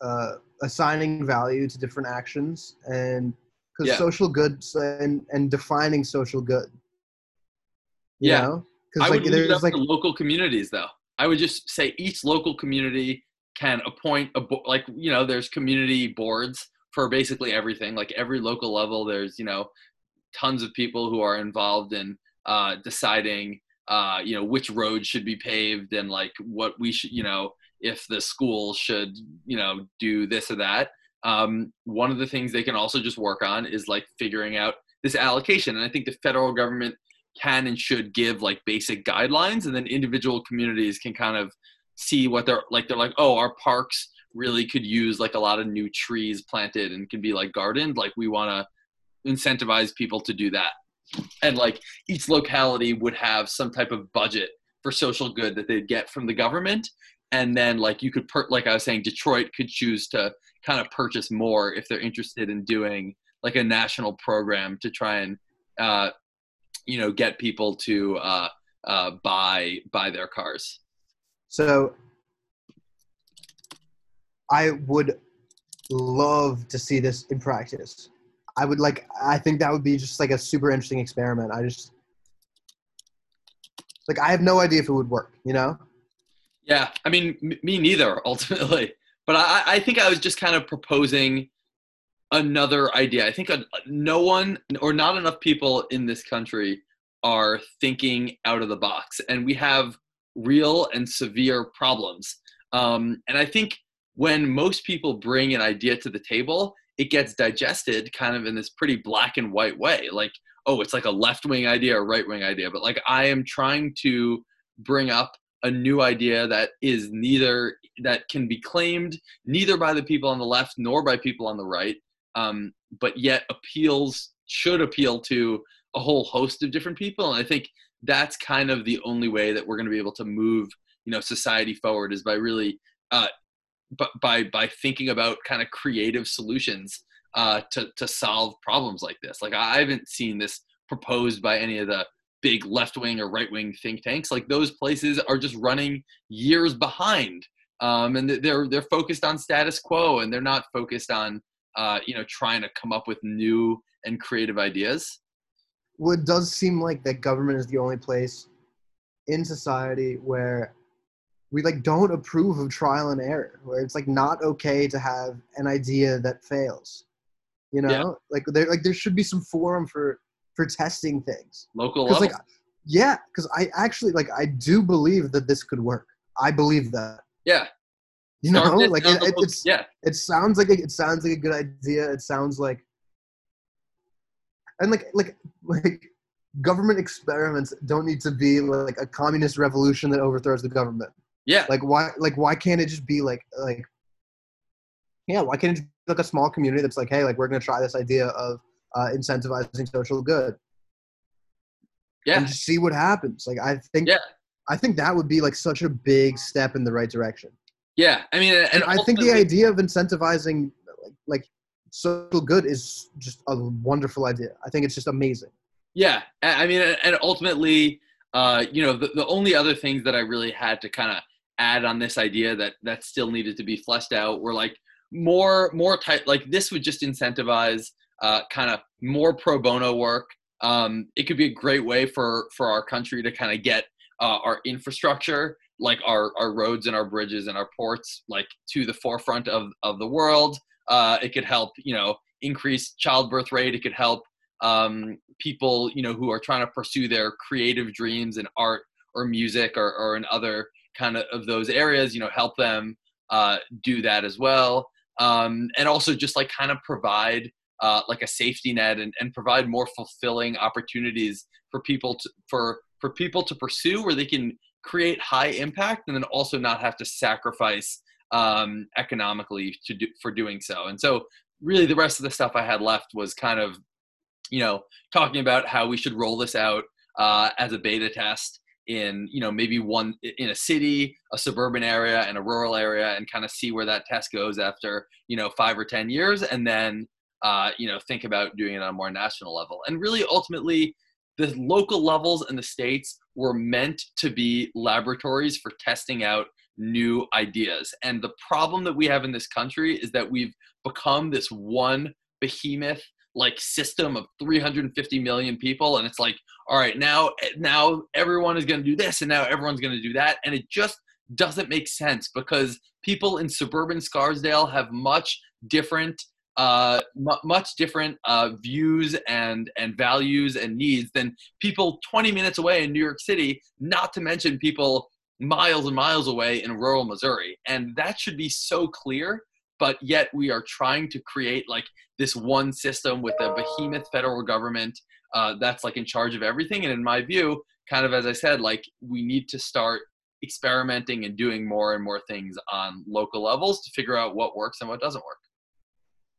uh, assigning value to different actions and because yeah. social goods and and defining social good. yeah, because like there's like local communities though. I would just say each local community can appoint a bo- like you know there's community boards for basically everything. Like every local level, there's you know tons of people who are involved in uh, deciding uh, you know which roads should be paved and like what we should you know if the school should you know do this or that. Um, one of the things they can also just work on is like figuring out this allocation and i think the federal government can and should give like basic guidelines and then individual communities can kind of see what they're like they're like oh our parks really could use like a lot of new trees planted and can be like gardened like we want to incentivize people to do that. And like each locality would have some type of budget for social good that they'd get from the government and then like you could per like i was saying detroit could choose to kind of purchase more if they're interested in doing like a national program to try and uh, you know get people to uh, uh, buy buy their cars. So i would love to see this in practice. I would like i think that would be just like a super interesting experiment. I just like i have no idea if it would work you know yeah, I mean, m- me neither, ultimately. But I, I think I was just kind of proposing another idea. I think a, no one or not enough people in this country are thinking out of the box, and we have real and severe problems. Um, and I think when most people bring an idea to the table, it gets digested kind of in this pretty black and white way. Like, oh, it's like a left wing idea or right wing idea. But like, I am trying to bring up a new idea that is neither that can be claimed neither by the people on the left nor by people on the right, um, but yet appeals should appeal to a whole host of different people. And I think that's kind of the only way that we're going to be able to move you know society forward is by really uh, by by thinking about kind of creative solutions uh, to to solve problems like this. Like I haven't seen this proposed by any of the big left wing or right wing think tanks. Like those places are just running years behind, um, and they're they're focused on status quo and they're not focused on uh, you know trying to come up with new and creative ideas. Well, it does seem like that government is the only place in society where we like don't approve of trial and error where it's like not okay to have an idea that fails you know yeah. like there like there should be some forum for for testing things. Local level. like yeah because i actually like i do believe that this could work. I believe that. Yeah. You know? Like it, it, it's yeah. it sounds like a, it sounds like a good idea. It sounds like and like like like government experiments don't need to be like a communist revolution that overthrows the government. Yeah. Like why like why can't it just be like like yeah, why can't it be like a small community that's like, hey, like we're gonna try this idea of uh, incentivizing social good. Yeah. And just see what happens. Like I think yeah. I think that would be like such a big step in the right direction. Yeah. I mean and, and I think the idea of incentivizing like, like social good is just a wonderful idea. I think it's just amazing. Yeah. I mean and ultimately uh, you know, the, the only other things that I really had to kind of add on this idea that that still needed to be fleshed out were like more more type like this would just incentivize uh, kind of more pro bono work. Um, it could be a great way for for our country to kind of get uh, our infrastructure like our our roads and our bridges and our ports like to the forefront of of the world. Uh, it could help you know increase childbirth rate. It could help um, people you know who are trying to pursue their creative dreams in art or music or, or in other kind of, of those areas you know help them uh, do that as well. Um, and also just like kind of provide uh, like a safety net and, and provide more fulfilling opportunities for people to for for people to pursue where they can create high impact and then also not have to sacrifice um, economically to do for doing so. And so really the rest of the stuff i had left was kind of you know talking about how we should roll this out uh, as a beta test in you know maybe one in a city a suburban area and a rural area and kind of see where that test goes after you know five or ten years. And then uh, you know think about doing it on a more national level. And really ultimately the local levels and the states were meant to be laboratories for testing out new ideas. And the problem that we have in this country is that we've become this one behemoth like system of 350 million people. And it's like all right now now everyone is going to do this and now everyone's going to do that. And it just doesn't make sense because people in suburban scarsdale have much different uh, m- much different uh, views and and values and needs than people 20 minutes away in New York City. Not to mention people miles and miles away in rural Missouri, and that should be so clear but yet we are trying to create like this one system with a behemoth federal government uh, that's like in charge of everything and in my view kind of as i said like we need to start experimenting and doing more and more things on local levels to figure out what works and what doesn't work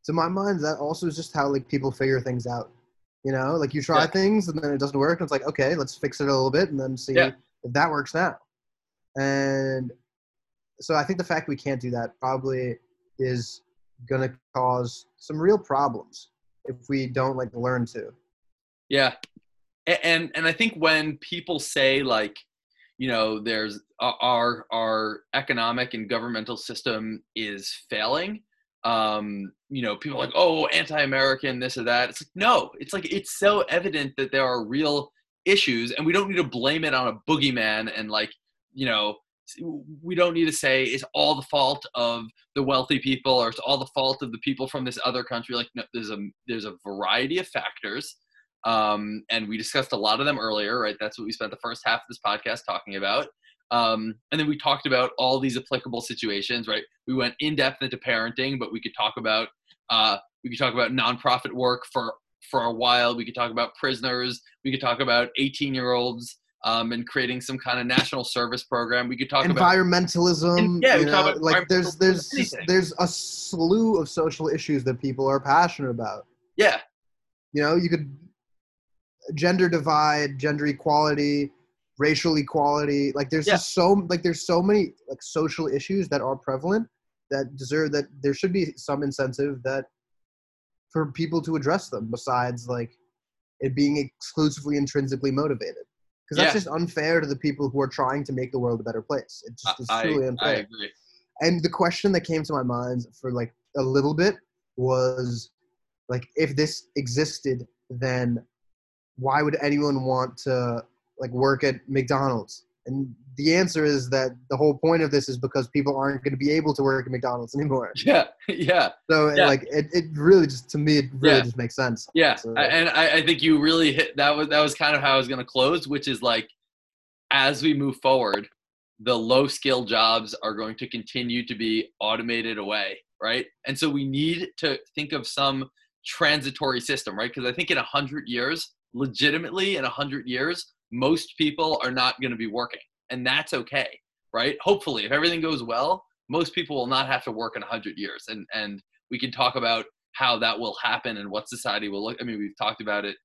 to my mind that also is just how like people figure things out you know like you try yeah. things and then it doesn't work and it's like okay let's fix it a little bit and then see yeah. if that works now and so i think the fact we can't do that probably is going to cause some real problems if we don't like learn to. Yeah. And and I think when people say like you know there's our our economic and governmental system is failing um you know people like oh anti-american this or that. It's like no it's like it's so evident that there are real issues and we don't need to blame it on a boogeyman and like you know we don't need to say it's all the fault of the wealthy people or it's all the fault of the people from this other country. Like no, there's a there's a variety of factors um, and we discussed a lot of them earlier right? That's what we spent the first half of this podcast talking about. Um, and then we talked about all these applicable situations right? We went in depth into parenting but we could talk about uh, we could talk about nonprofit work for for a while we could talk about prisoners we could talk about 18 year olds um, and creating some kind of national service program. We could talk about environmentalism. Yeah, we you know, about like there's there's anything. there's a slew of social issues that people are passionate about. yeah, You know, you could gender divide, gender equality, racial equality. Like there's Yeah. just so like there's so many like social issues that are prevalent that deserve that there should be some incentive that for people to address them besides like it being exclusively intrinsically motivated. Because that's Yeah. just unfair to the people who are trying to make the world a better place. It just is I, truly I unfair. agree. And the question that came to my mind for like a little bit was like if this existed, then why would anyone want to like work at McDonald's? And the answer is that the whole point of this is because people aren't going to be able to work at McDonald's anymore. Yeah, yeah. So Yeah. like it, it really just to me it really Yeah. just makes sense. Yeah, So- I- and I, I think you really hit that was that was kind of how I was going to close, which is like as we move forward, the low skill jobs are going to continue to be automated away, right? And so we need to think of some transitory system, right? Because I think in a hundred years, legitimately in a hundred years, most people are not going to be working, and that's okay, right? Hopefully, if everything goes well, most people will not have to work in a hundred years, and and we can talk about how that will happen and what society will look. I mean, we've talked about it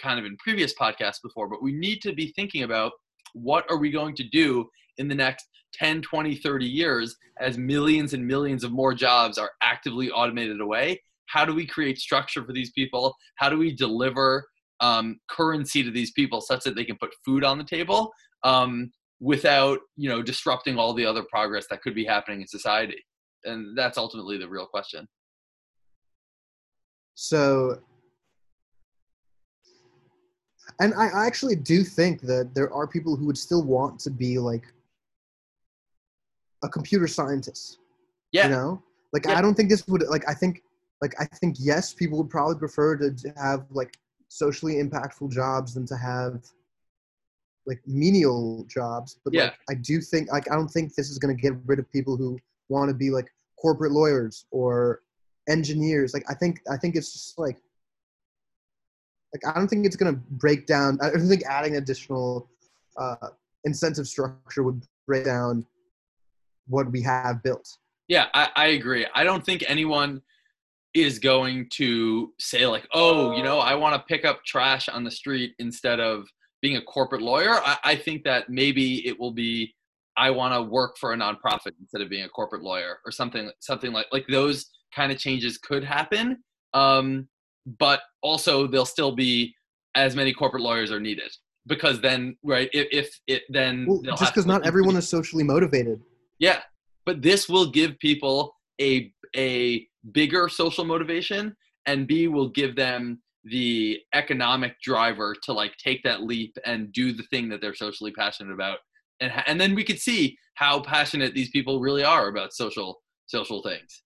kind of in previous podcasts before, but we need to be thinking about what are we going to do in the next 10, 20, 30 years as millions and millions of more jobs are actively automated away? How do we create structure for these people? How do we deliver um, currency to these people such that they can put food on the table um, without, you know, disrupting all the other progress that could be happening in society? And that's ultimately the real question. So, and I I actually do think that there are people who would still want to be like a computer scientist. Yeah. You know, like Yeah. I don't think this would like I think like I think yes, people would probably prefer to have like socially impactful jobs than to have like menial jobs. But Yeah. like I do think like I don't think this is gonna get rid of people who want to be like corporate lawyers or engineers. Like I think I think it's just like like I don't think it's gonna break down. I don't think adding additional uh, incentive structure would break down what we have built. Yeah, I, I agree. I don't think anyone is going to say like, oh, you know, I want to pick up trash on the street instead of being a corporate lawyer. I, I think that maybe it will be I want to work for a nonprofit instead of being a corporate lawyer or something something like like those kind of changes could happen. Um, but also there'll still be as many corporate lawyers are needed because then right if, if it then Well, just because not everyone is socially motivated. yeah, but this will give people a a bigger social motivation, and B will give them the economic driver to like take that leap and do the thing that they're socially passionate about, and and then we could see how passionate these people really are about social social things.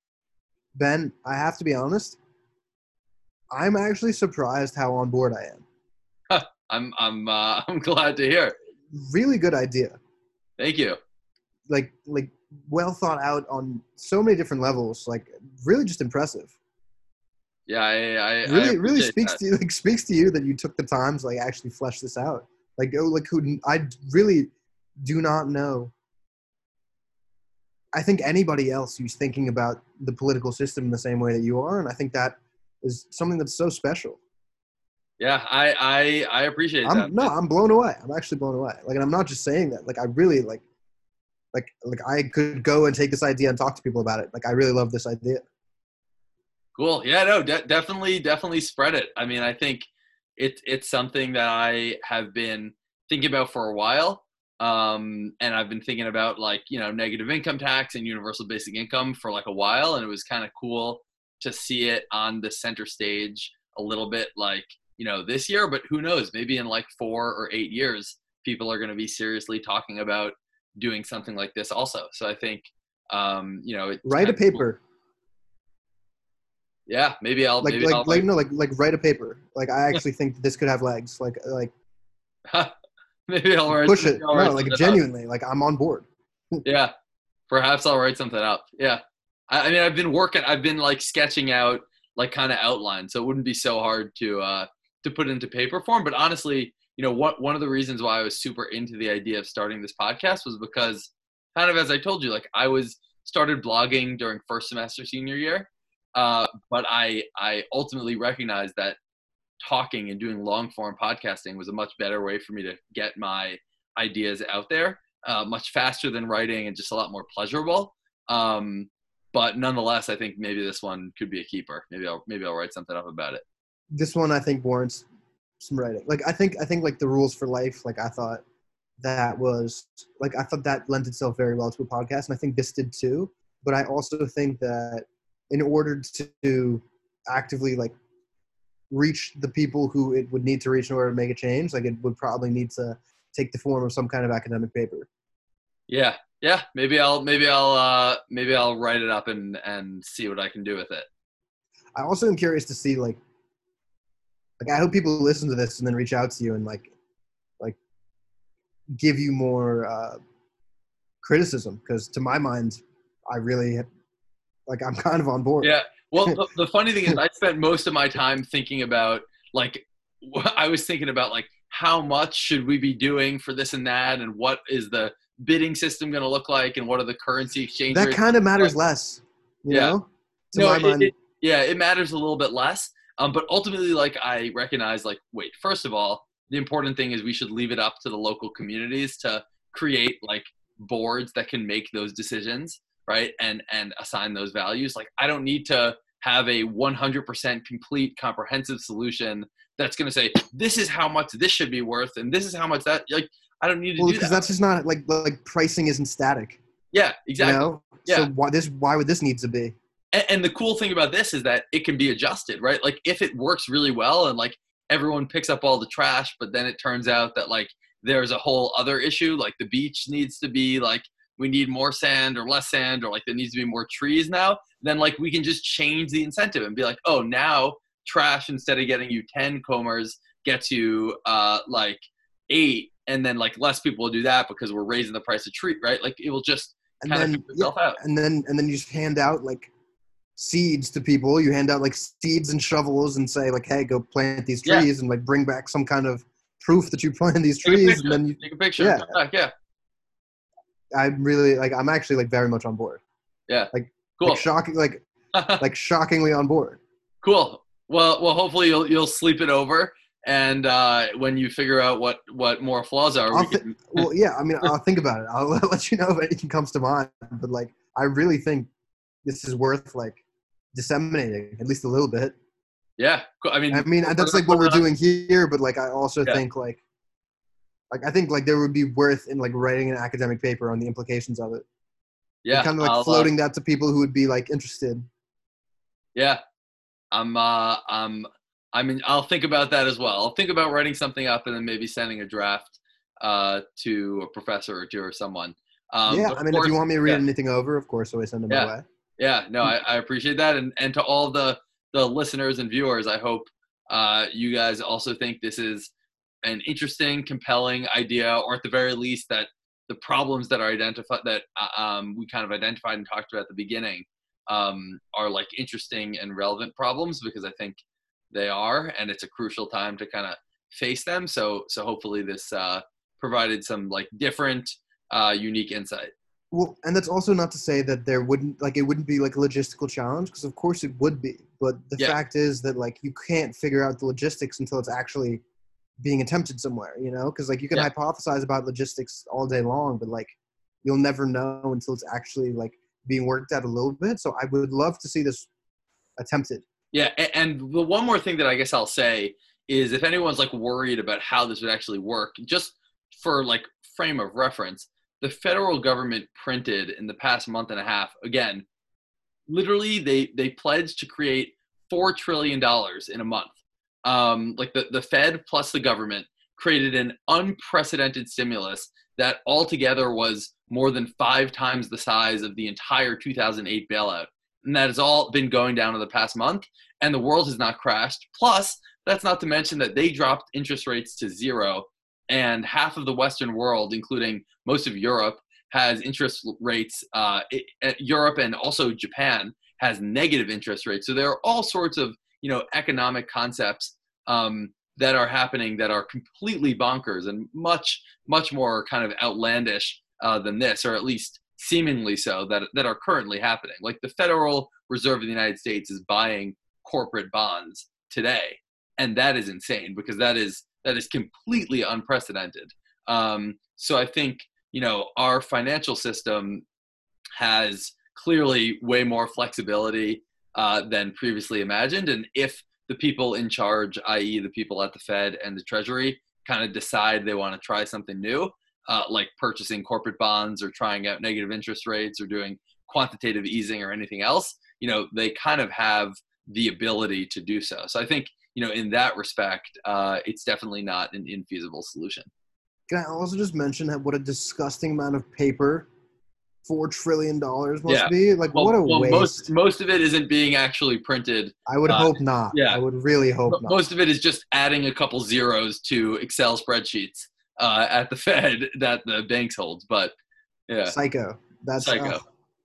Ben, I have to be honest. I'm actually surprised how on board I am. I'm I'm uh, I'm glad to hear. Really good idea. Thank you. Like like well thought out on so many different levels. Like really just impressive. Yeah, I I, I really really speaks that. to you like speaks to you that you took the time to like actually flesh this out. Like oh like who i really do not know. I think anybody else who's thinking about the political system in the same way that you are and i think that is something that's so special. Yeah, I I I appreciate that. i'm no i'm blown away. I'm actually blown away. Like and i'm not just saying that. Like i really like like like i could go and take this idea and talk to people about it. Like i really love this idea Cool. Yeah, no, de- definitely, definitely spread it. I mean, I think it's it's something that I have been thinking about for a while, um, and I've been thinking about like you know negative income tax and universal basic income for like a while, and it was kind of cool to see it on the center stage a little bit, like you know this year. But who knows? Maybe in like four or eight years, people are going to be seriously talking about doing something like this also. So I think um, you know, it's write a kinda cool. Yeah, maybe I'll like maybe like I'll like no like like write a paper like i actually think this could have legs like like maybe I'll write push it I'll no like genuinely like i'm on board Yeah, perhaps I'll write something up. Yeah, I, I mean I've been working. I've been like sketching out like kind of outlines, so it wouldn't be so hard to uh to put into paper form. But honestly, you know, what one of the reasons why I was super into the idea of starting this podcast was because, kind of as I told you, like I was started blogging during first semester senior year, uh, but I I ultimately recognized that talking and doing long form podcasting was a much better way for me to get my ideas out there, uh, much faster than writing and just a lot more pleasurable. Um, but nonetheless, I think maybe this one could be a keeper. Maybe I'll maybe I'll write something up about it. This one I think warrants some writing. Like I think I think like the rules for life. Like I thought that was like I thought that lent itself very well to a podcast, and I think this did too. But I also think that in order to actively like reach the people who it would need to reach in order to make a change, like it would probably need to take the form of some kind of academic paper. Yeah, yeah. Maybe I'll maybe I'll uh, maybe I'll write it up and and see what I can do with it. I also am curious to see like like I hope people listen to this and then reach out to you and like like give you more uh, criticism because to my mind, I really like I'm kind of on board. Yeah. Well, the, the funny thing is, I spent most of my time thinking about like I was thinking about like how much should we be doing for this and that, and what is the bidding system going to look like, and what are the currency exchange. That kind of matters like, less. You yeah. Know? To no, it. It, yeah, it matters a little bit less. Um, but ultimately, like I recognize, like wait, first of all, the important thing is we should leave it up to the local communities to create like boards that can make those decisions right and and assign those values like i don't need to have a 100% complete comprehensive solution that's going to say this is how much this should be worth and this is how much that like i don't need to well, do because that. that's just not like like pricing isn't static yeah exactly you know? yeah. so why this why would this need to be and, and the cool thing about this is that it can be adjusted right like if it works really well and like everyone picks up all the trash but then it turns out that like there's a whole other issue like the beach needs to be like we need more sand or less sand or like there needs to be more trees now then like we can just change the incentive and be like oh now trash instead of getting you 10 commers gets you uh like eight and then like less people will do that because we're raising the price of tree right like it will just and then yeah, out. and then and then you just hand out like seeds to people you hand out like seeds and shovels and say like hey go plant these trees yeah. and like bring back some kind of proof that you planted these trees and then you take a picture yeah. Back, yeah I'm really like I'm actually like very much on board. Yeah. Like cool. Like shocking like like shockingly on board. Cool. Well well hopefully you'll you'll sleep it over and uh, when you figure out what what more flaws are we can... well yeah i mean i'll think about it i'll let you know if anything comes to mind but like i really think this is worth like disseminating at least a little bit yeah i mean i mean that's like what we're doing here but like i also yeah. think like like I think like there would be worth in like writing an academic paper on the implications of it. Yeah, and kind of like I'll, uh, floating uh, that to people who would be like interested. Yeah, I'm. uh I'm. I mean, I'll think about that as well. I'll think about writing something up and then maybe sending a draft uh, to a professor or two or someone. Um, yeah, I mean, course, if you want me to read yeah. anything over, of course, always send them yeah. my way. Yeah, no, I, I appreciate that, and and to all the the listeners and viewers, I hope uh, you guys also think this is an interesting, compelling idea, or at the very least that the problems that are identified that uh, um, we kind of identified and talked about at the beginning um, are like interesting and relevant problems because I think they are, and it's a crucial time to kind of face them. So so hopefully this uh, provided some like different, uh, unique insight. Well, and that's also not to say that there wouldn't like it wouldn't be like a logistical challenge because of course it would be. But the yeah. fact is that like you can't figure out the logistics until it's actually being attempted somewhere, you know? Because like you can yeah. hypothesize about logistics all day long, but like you'll never know until it's actually like being worked out a little bit. So I would love to see this attempted. Yeah, and the one more thing that I guess I'll say is if anyone's like worried about how this would actually work, just for like frame of reference, the federal government printed in the past month and a half again literally they they pledged to create 4 trillion dollars in a month um, like the, the Fed plus the government created an unprecedented stimulus that altogether was more than five times the size of the entire 2008 bailout. And that has all been going down in the past month, and the world has not crashed. Plus, that's not to mention that they dropped interest rates to zero, and half of the Western world, including most of Europe, has interest rates. Uh, it, Europe and also Japan has negative interest rates. So there are all sorts of you know economic concepts um, that are happening that are completely bonkers and much much more kind of outlandish uh, than this, or at least seemingly so that that are currently happening. Like the Federal Reserve of the United States is buying corporate bonds today, and that is insane because that is that is completely unprecedented. Um, so I think you know our financial system has clearly way more flexibility uh, than previously imagined, and if the people in charge, i.e., the people at the Fed and the Treasury, kind of decide they want to try something new, uh, like purchasing corporate bonds or trying out negative interest rates or doing quantitative easing or anything else, you know, they kind of have the ability to do so. So I think, you know, in that respect, uh, it's definitely not an infeasible solution. Can I also just mention that what a disgusting amount of paper four trillion dollars must Yeah. be? Like Well, what a well, waste. most most of it isn't being actually printed. I would uh, hope not. yeah. I would really hope Mo- not. Most of it is just adding a couple zeros to Excel spreadsheets uh, at the Fed that the banks hold. But yeah, Psycho. That's Psycho. ugh.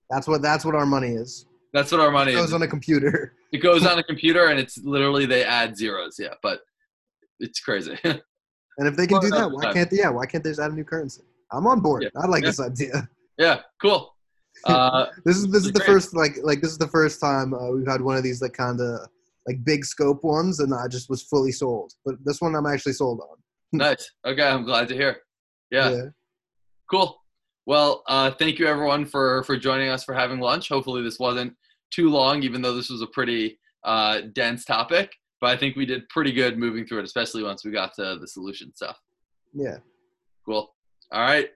that's what that's what our money is. that's what our money It is. goes on a computer. It goes on a computer and it's literally they add zeros. Yeah, but it's crazy. And if they can Well, do that, why fine. can't they? Yeah, why can't they just add a new currency? I'm on board. Yeah. I like Yeah. this idea. Yeah, cool. Uh, This is this is the Great. first like like this is the first time uh, we've had one of these like kind of like big scope ones, and I just was fully sold. But this one I'm actually sold on. nice. Okay, I'm glad to hear. Yeah, cool. Well, uh, thank you everyone for for joining us for having lunch. Hopefully this wasn't too long, even though this was a pretty uh, dense topic. But I think we did pretty good moving through it, especially once we got to the solution stuff. yeah. Cool. All right.